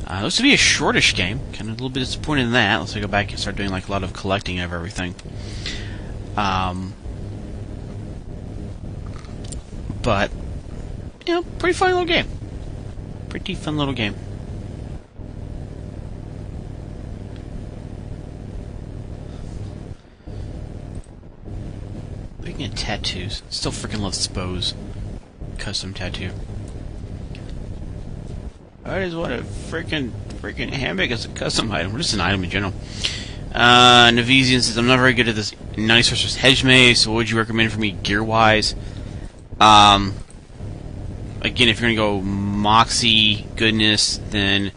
Uh, looks to be a shortish game. Kind of a little bit disappointed in that. Let's go back and start doing like a lot of collecting of everything. Um, but you know, pretty fun little game. Pretty fun little game. Looking at tattoos, still freaking love Spose custom tattoo. That is what a freaking freaking handbag is a custom item, or just an item in general. Uh, Navizian says, I'm not very good at this nice versus hedge maze, so what would you recommend for me gear wise? Um, again, if you're gonna go Moxie goodness, then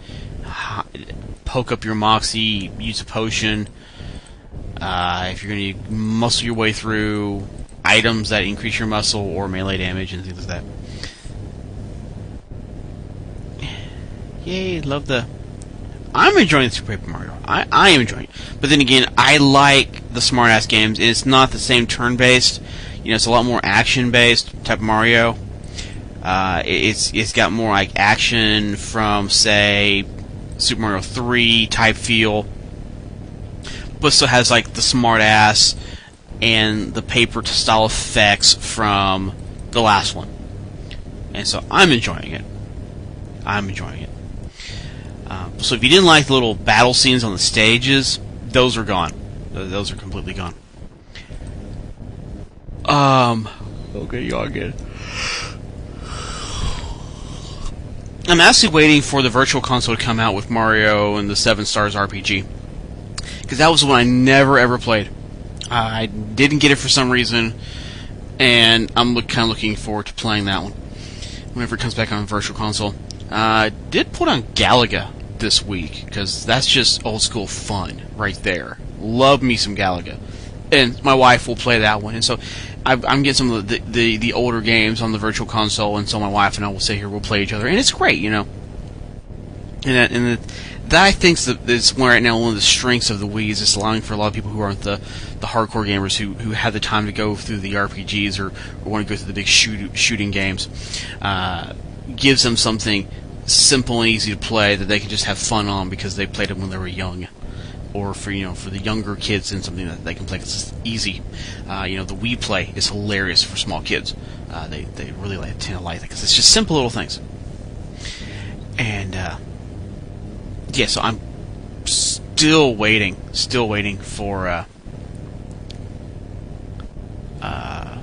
poke up your Moxie, use a potion. Uh, if you're gonna muscle your way through, items that increase your muscle or melee damage and things like that. Yay, love the. I'm enjoying Super Paper Mario. I, I am enjoying it. But then again, I like the smart ass games. It's not the same turn based. You know, it's a lot more action based type Mario. Uh, it's it's got more like action from say Super Mario 3 type feel, but still has like the smart ass and the paper style effects from the last one. And so I'm enjoying it. I'm enjoying it. Uh, so if you didn't like the little battle scenes on the stages, those are gone. Those are completely gone. Um. Okay, y'all good. I'm actually waiting for the Virtual Console to come out with Mario and the Seven Stars RPG. Because that was one I never ever played. I didn't get it for some reason, and I'm look, kind of looking forward to playing that one whenever it comes back on Virtual Console. I uh, did put on Galaga this week because that's just old school fun right there. Love me some Galaga, and my wife will play that one. And so I, am getting some of the, the, the older games on the Virtual Console, and so my wife and I will sit here, we'll play each other, and it's great, you know. And that, and the, that I think is one right now one of the strengths of the Wii is it's allowing for a lot of people who aren't the, the hardcore gamers who, who have the time to go through the RPGs or, or want to go through the big shoot, shooting games. Uh, gives them something simple and easy to play that they can just have fun on because they played it when they were young. Or for you know for the younger kids and something that they can play it's easy. Uh, you know the Wii Play is hilarious for small kids. Uh, they they really like to like it because it's just simple little things. And uh, yeah, so I'm still waiting, still waiting for uh, uh,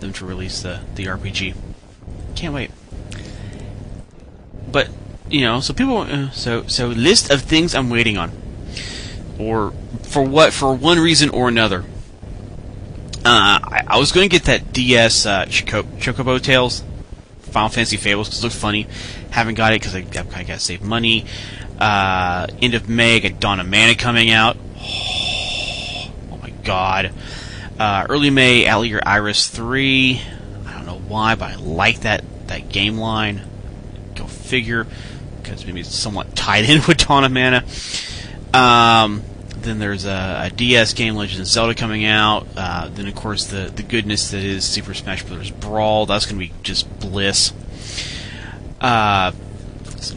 them to release the the RPG. Can't wait. But you know, so people, uh, so so list of things I'm waiting on, or for what for one reason or another. Uh, I, I, was going to get that DS uh, Chocobo Tales, Final Fantasy Fables because it looks funny. Haven't got it because I, I got to save money. Uh, end of May, got Dawn of Mana coming out. Oh my god. Uh, early May, Atelier Iris 3 why, but I like that that game line. Go figure, because maybe it's somewhat tied in with Dawn of Mana. Um, then there's a, a, DS game, Legend of Zelda, coming out. Uh, then, of course, the the goodness that is Super Smash Bros. Brawl. That's going to be just bliss. Uh,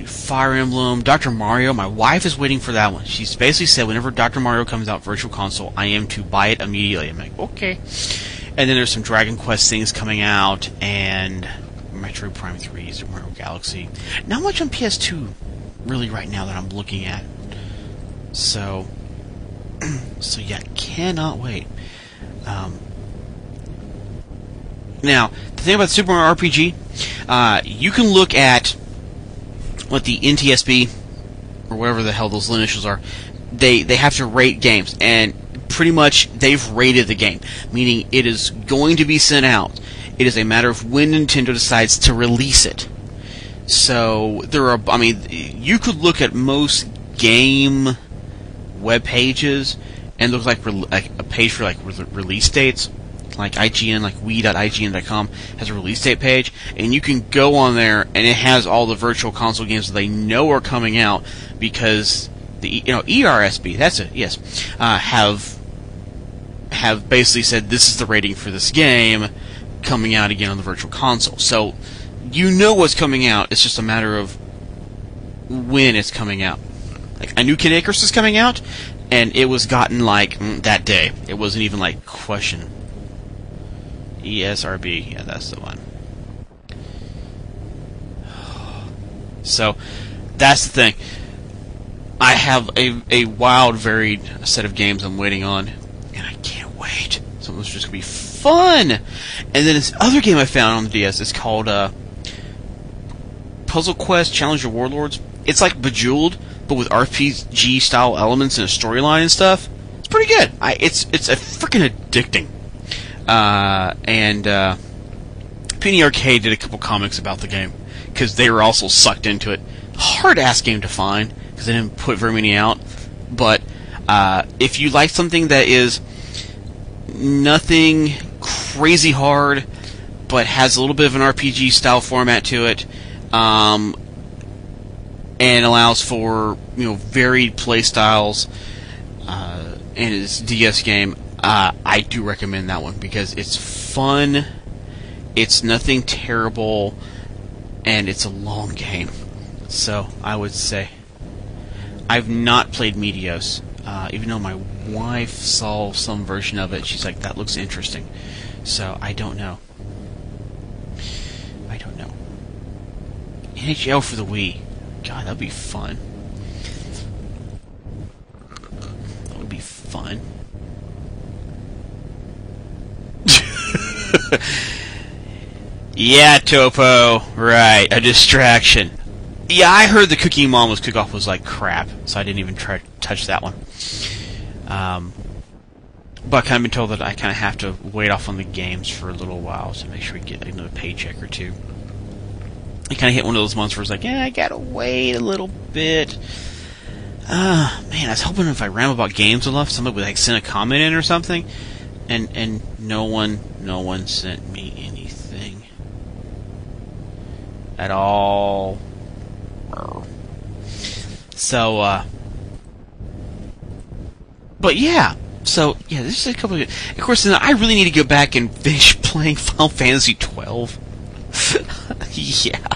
Fire Emblem, Dr. Mario. My wife is waiting for that one. She's basically said whenever Dr. Mario comes out Virtual Console, I am to buy it immediately. I'm like, okay. And then there's some Dragon Quest things coming out, and Metroid Prime 3, Super Mario Galaxy. Not much on PS2, really, right now that I'm looking at. So, so yeah, cannot wait. Um, now, the thing about Super Mario RPG, uh, you can look at what the NTSB or whatever the hell those initials are. They they have to rate games, and pretty much they've rated the game, meaning it is going to be sent out. It is a matter of when Nintendo decides to release it. So there are, I mean, you could look at most game web pages and look like, like a page for like re- release dates, like IGN, like Wii.ign.com has a release date page, and you can go on there and it has all the virtual console games that they know are coming out because the you know ERSB, that's it, yes, uh, have have basically said this is the rating for this game coming out again on the virtual console. So you know what's coming out. It's just a matter of when it's coming out. Like I knew Kid Icarus is coming out, and it was gotten like mm, that day. It wasn't even like question. ESRB, yeah, that's the one. So that's the thing. I have a a wild, varied set of games I'm waiting on wait, something's just gonna be fun. And then this other game I found on the DS is called uh, Puzzle Quest Challenge Challenger Warlords. It's like Bejeweled, but with RPG style elements and a storyline and stuff. It's pretty good. I, it's it's a freaking addicting. Uh, and uh, Penny Arcade did a couple comics about the game because they were also sucked into it. Hard ass game to find because they didn't put very many out. But uh, if you like something that is nothing crazy hard, but has a little bit of an RPG style format to it, um, and allows for you know varied play styles. Uh, and it's DS game. Uh, I do recommend that one because it's fun. It's nothing terrible, and it's a long game. So I would say I've not played Meteos, uh, even though my wife saw some version of it. She's like, "That looks interesting." So I don't know. I don't know. NHL for the Wii. God, that'd be fun. That would be fun. yeah, Topo. Right, a distraction. Yeah, I heard the Cooking Mama's cook-off was like crap, so I didn't even try to touch that one. Um, but I've kind of been told that I kind of have to wait off on the games for a little while to make sure we get another paycheck or two. I kind of hit one of those months where it's like, yeah, I gotta wait a little bit. Uh, man, I was hoping if I ramble about games enough, somebody would like send a comment in or something, and and no one, no one sent me anything at all. So, uh, but yeah, so yeah, this is a couple of. Of course, I really need to go back and finish playing Final Fantasy twelve. yeah,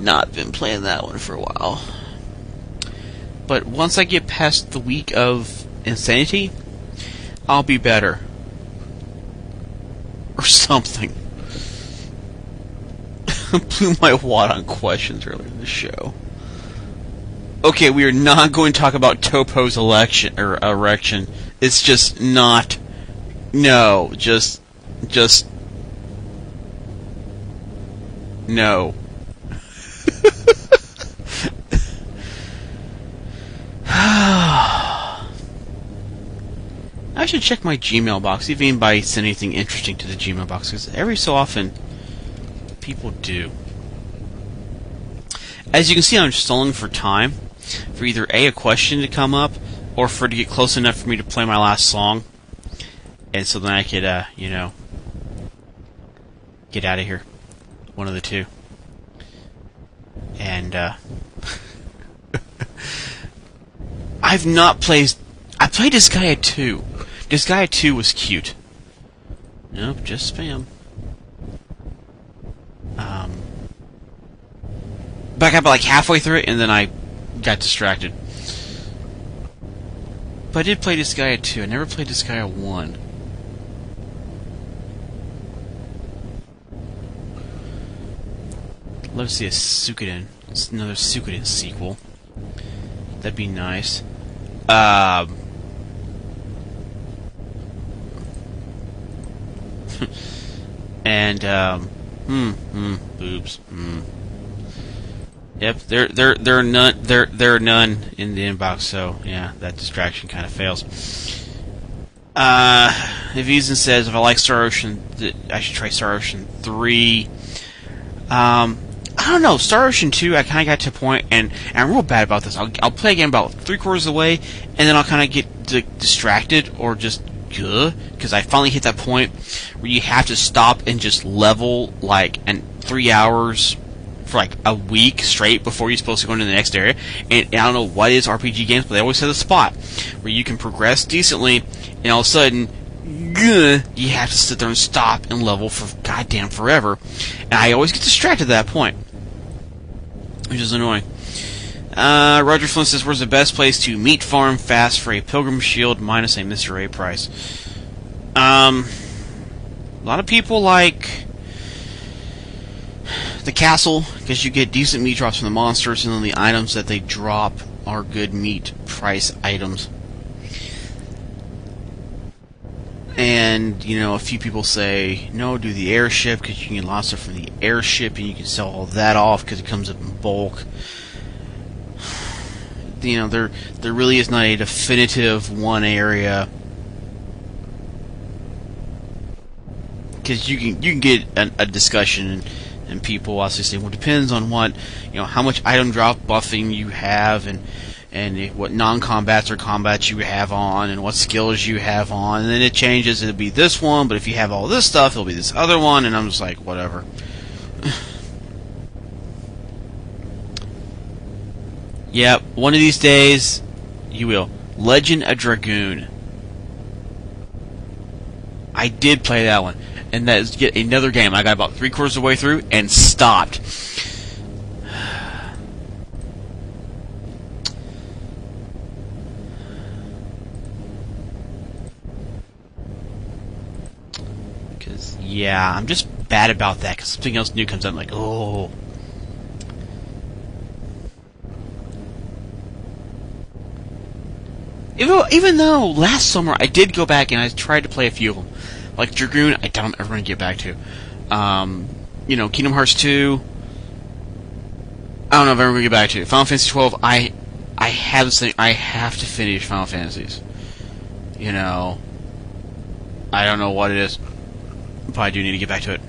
not been playing that one for a while. But once I get past the week of insanity, I'll be better. Or something. Blew my wad on questions earlier in the show. Okay, we are not going to talk about Topo's election or erection. It's just not. No, just, just no. I should check my Gmail box, see if anybody sent anything interesting to the Gmail box, because every so often people do. As you can see, I'm stalling for time for either A, a question to come up, or for it to get close enough for me to play my last song. And so then I could, uh, you know, get out of here. One of the two. And, uh, I've not played. I played Disgaea 2. Disgaea 2 was cute. Nope, just spam. Um, but I got like halfway through it and then I got distracted. But I did play Disgaea 2. I never played Disgaea 1. Love to see a Suikoden. It's another Suikoden sequel. That'd be nice. Um. and um, hmm, hmm, boobs, hmm. Yep, there, there, there are none, there, there are none in the inbox. So yeah, that distraction kind of fails. Uh, Evizen says if I like Star Ocean, th- I should try Star Ocean three. Um, I don't know. Star Ocean 2, I kind of got to a point, and, and I'm real bad about this. I'll, I'll play again about three quarters of the way, and then I'll kind of get d- distracted or just good because I finally hit that point where you have to stop and just level like and three hours for like a week straight before you're supposed to go into the next area. And, and I don't know what is RPG games, but they always have a spot where you can progress decently, and all of a sudden you have to sit there and stop and level for goddamn forever. And I always get distracted at that point, which is annoying. Uh, Roger Flint says, "Where's the best place to meat farm fast for a pilgrim shield minus a Mr. A price?" Um, a lot of people like the castle because you get decent meat drops from the monsters, and then the items that they drop are good meat price items. And, you know, a few people say, no, do the airship because you can get lots of from the airship and you can sell all that off because it comes up in bulk. You know, there there really is not a definitive one area because you can you can get a, a discussion and, people also say, well, it depends on what you know, how much item drop buffing you have and and what non-combats or combats you have on, and what skills you have on, and then it changes. It'll be this one, but if you have all this stuff, it'll be this other one, and I'm just like, whatever. yep, one of these days, you will. Legend of Dragoon. I did play that one, and that is yet another game. I got about three quarters of the way through and stopped. Because yeah, I'm just bad about that. Because something else new comes out, I'm like, oh. Even, even though last summer I did go back and I tried to play a few of them, like Dragoon, I doubt I'm ever to get back to. Um, you know, Kingdom Hearts 2, I don't know if I'm ever to get back to. Final Fantasy 12, I, I have this thing, I have to finish Final Fantasies. You know, I don't know what it is, but I do need to get back to it.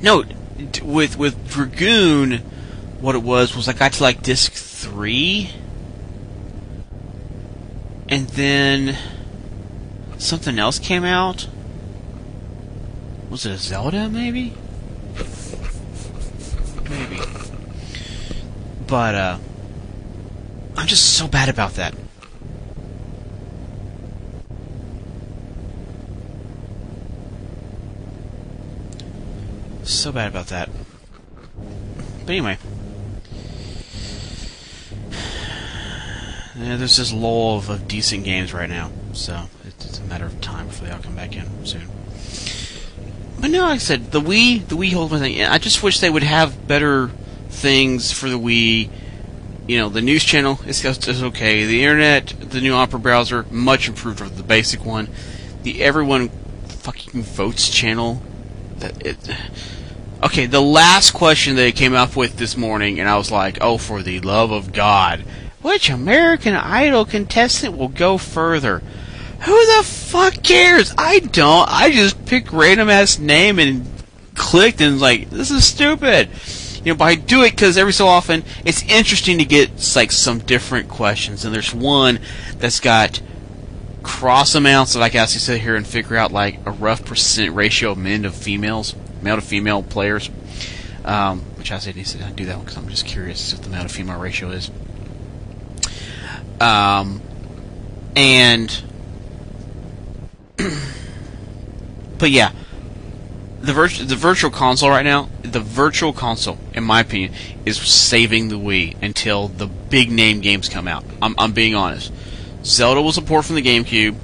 No, with with Dragoon, what it was was I got to like disc three, and then something else came out. Was it a Zelda, maybe? Maybe. But uh, I'm just so bad about that. So bad about that. But anyway. Yeah, there's this lull of, of decent games right now, so it's, it's a matter of time before they all come back in soon. But no, like I said, the Wii, the Wii my thing. I just wish they would have better things for the Wii. You know, the news channel is, is okay. The internet, the new Opera browser, much improved over the basic one. The everyone fucking votes channel, that it. Okay, the last question they came up with this morning, and I was like, oh, for the love of God. Which American Idol contestant will go further? Who the fuck cares? I don't. I just picked random ass name and clicked and was like, this is stupid. You know, but I do it because every so often it's interesting to get like some different questions. And there's one that's got cross amounts that I can actually sit here and figure out like a rough percent ratio of men to females, male to female players. Um, which I said need to do that one because I'm just curious what the male to female ratio is. Um, and but yeah, the virtual the virtual console right now, the virtual console, in my opinion, is saving the Wii until the big name games come out. I'm, I'm being honest. Zelda was a port from the GameCube.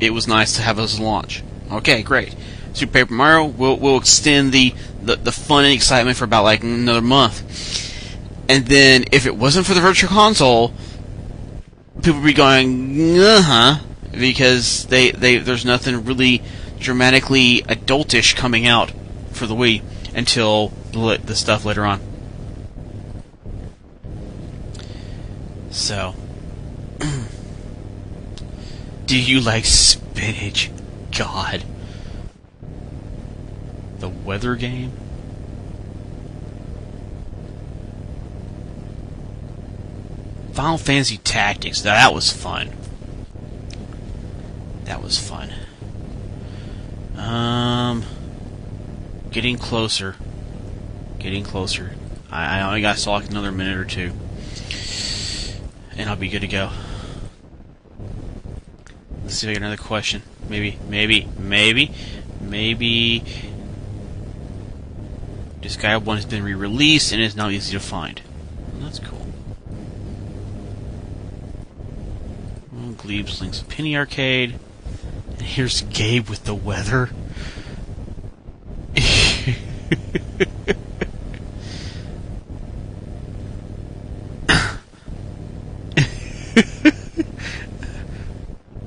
It was nice to have as a launch. Okay, great. Super Paper Mario will will extend the, the, the fun and excitement for about like another month. And then if it wasn't for the virtual console, people would be going, uh huh, because they, they there's nothing really dramatically adultish coming out for the Wii until the, the stuff later on. So, do you like spinach? God. The weather game? Final Fantasy Tactics. Now that was fun. That was fun. Um, getting closer. Getting closer. I, I only got to like another minute or two, and I'll be good to go. Let's see if I get another question. Maybe, maybe, maybe, maybe. This guy one has been re-released and is now easy to find. That's cool. Well, Glebes links Penny Arcade. And here's Gabe with the weather.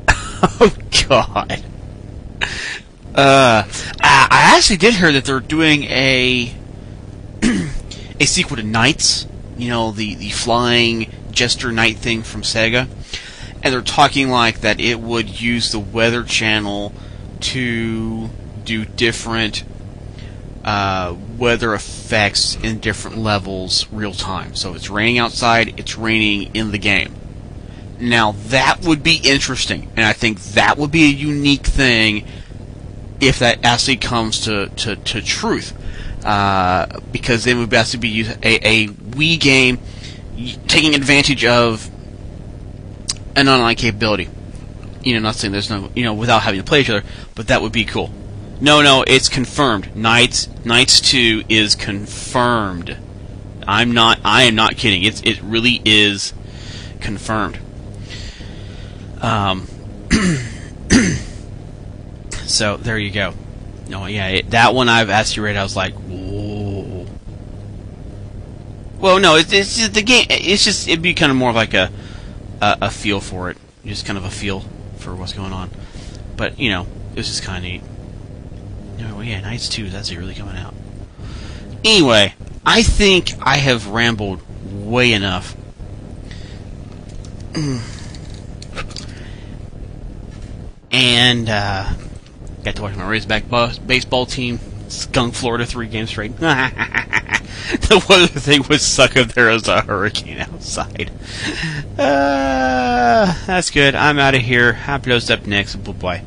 oh God. Uh, I I actually did hear that they're doing a a sequel to NiGHTS. You know, the the flying jester knight thing from Sega, and they're talking like that it would use the Weather Channel to do different uh, weather effects in different levels real time. So if it's raining outside, it's raining in the game. Now that would be interesting, and I think that would be a unique thing if that actually comes to, to, to truth. Uh, because then it would actually be a, a Wii game taking advantage of an online capability. You know, not saying there's no, you know, without having to play each other, but that would be cool. No, no, it's confirmed. Knights, NiGHTS 2 is confirmed. I'm not I am not kidding. It's it really is confirmed. Um So there you go. No, yeah, it, that one I've asked you right. I was like, whoa. Well, no, it's, it's the game. It's just it'd be kind of more like a, a a feel for it, just kind of a feel for what's going on. But you know, it was just kind of neat. No, yeah, NiGHTS Two actually really coming out. Anyway, I think I have rambled way enough. and uh, got to watch my Razorback baseball team skunk Florida three games straight. the weather thing would suck if there was a hurricane outside. Uh, that's good. I'm out of here. Happy up next. Bye bye.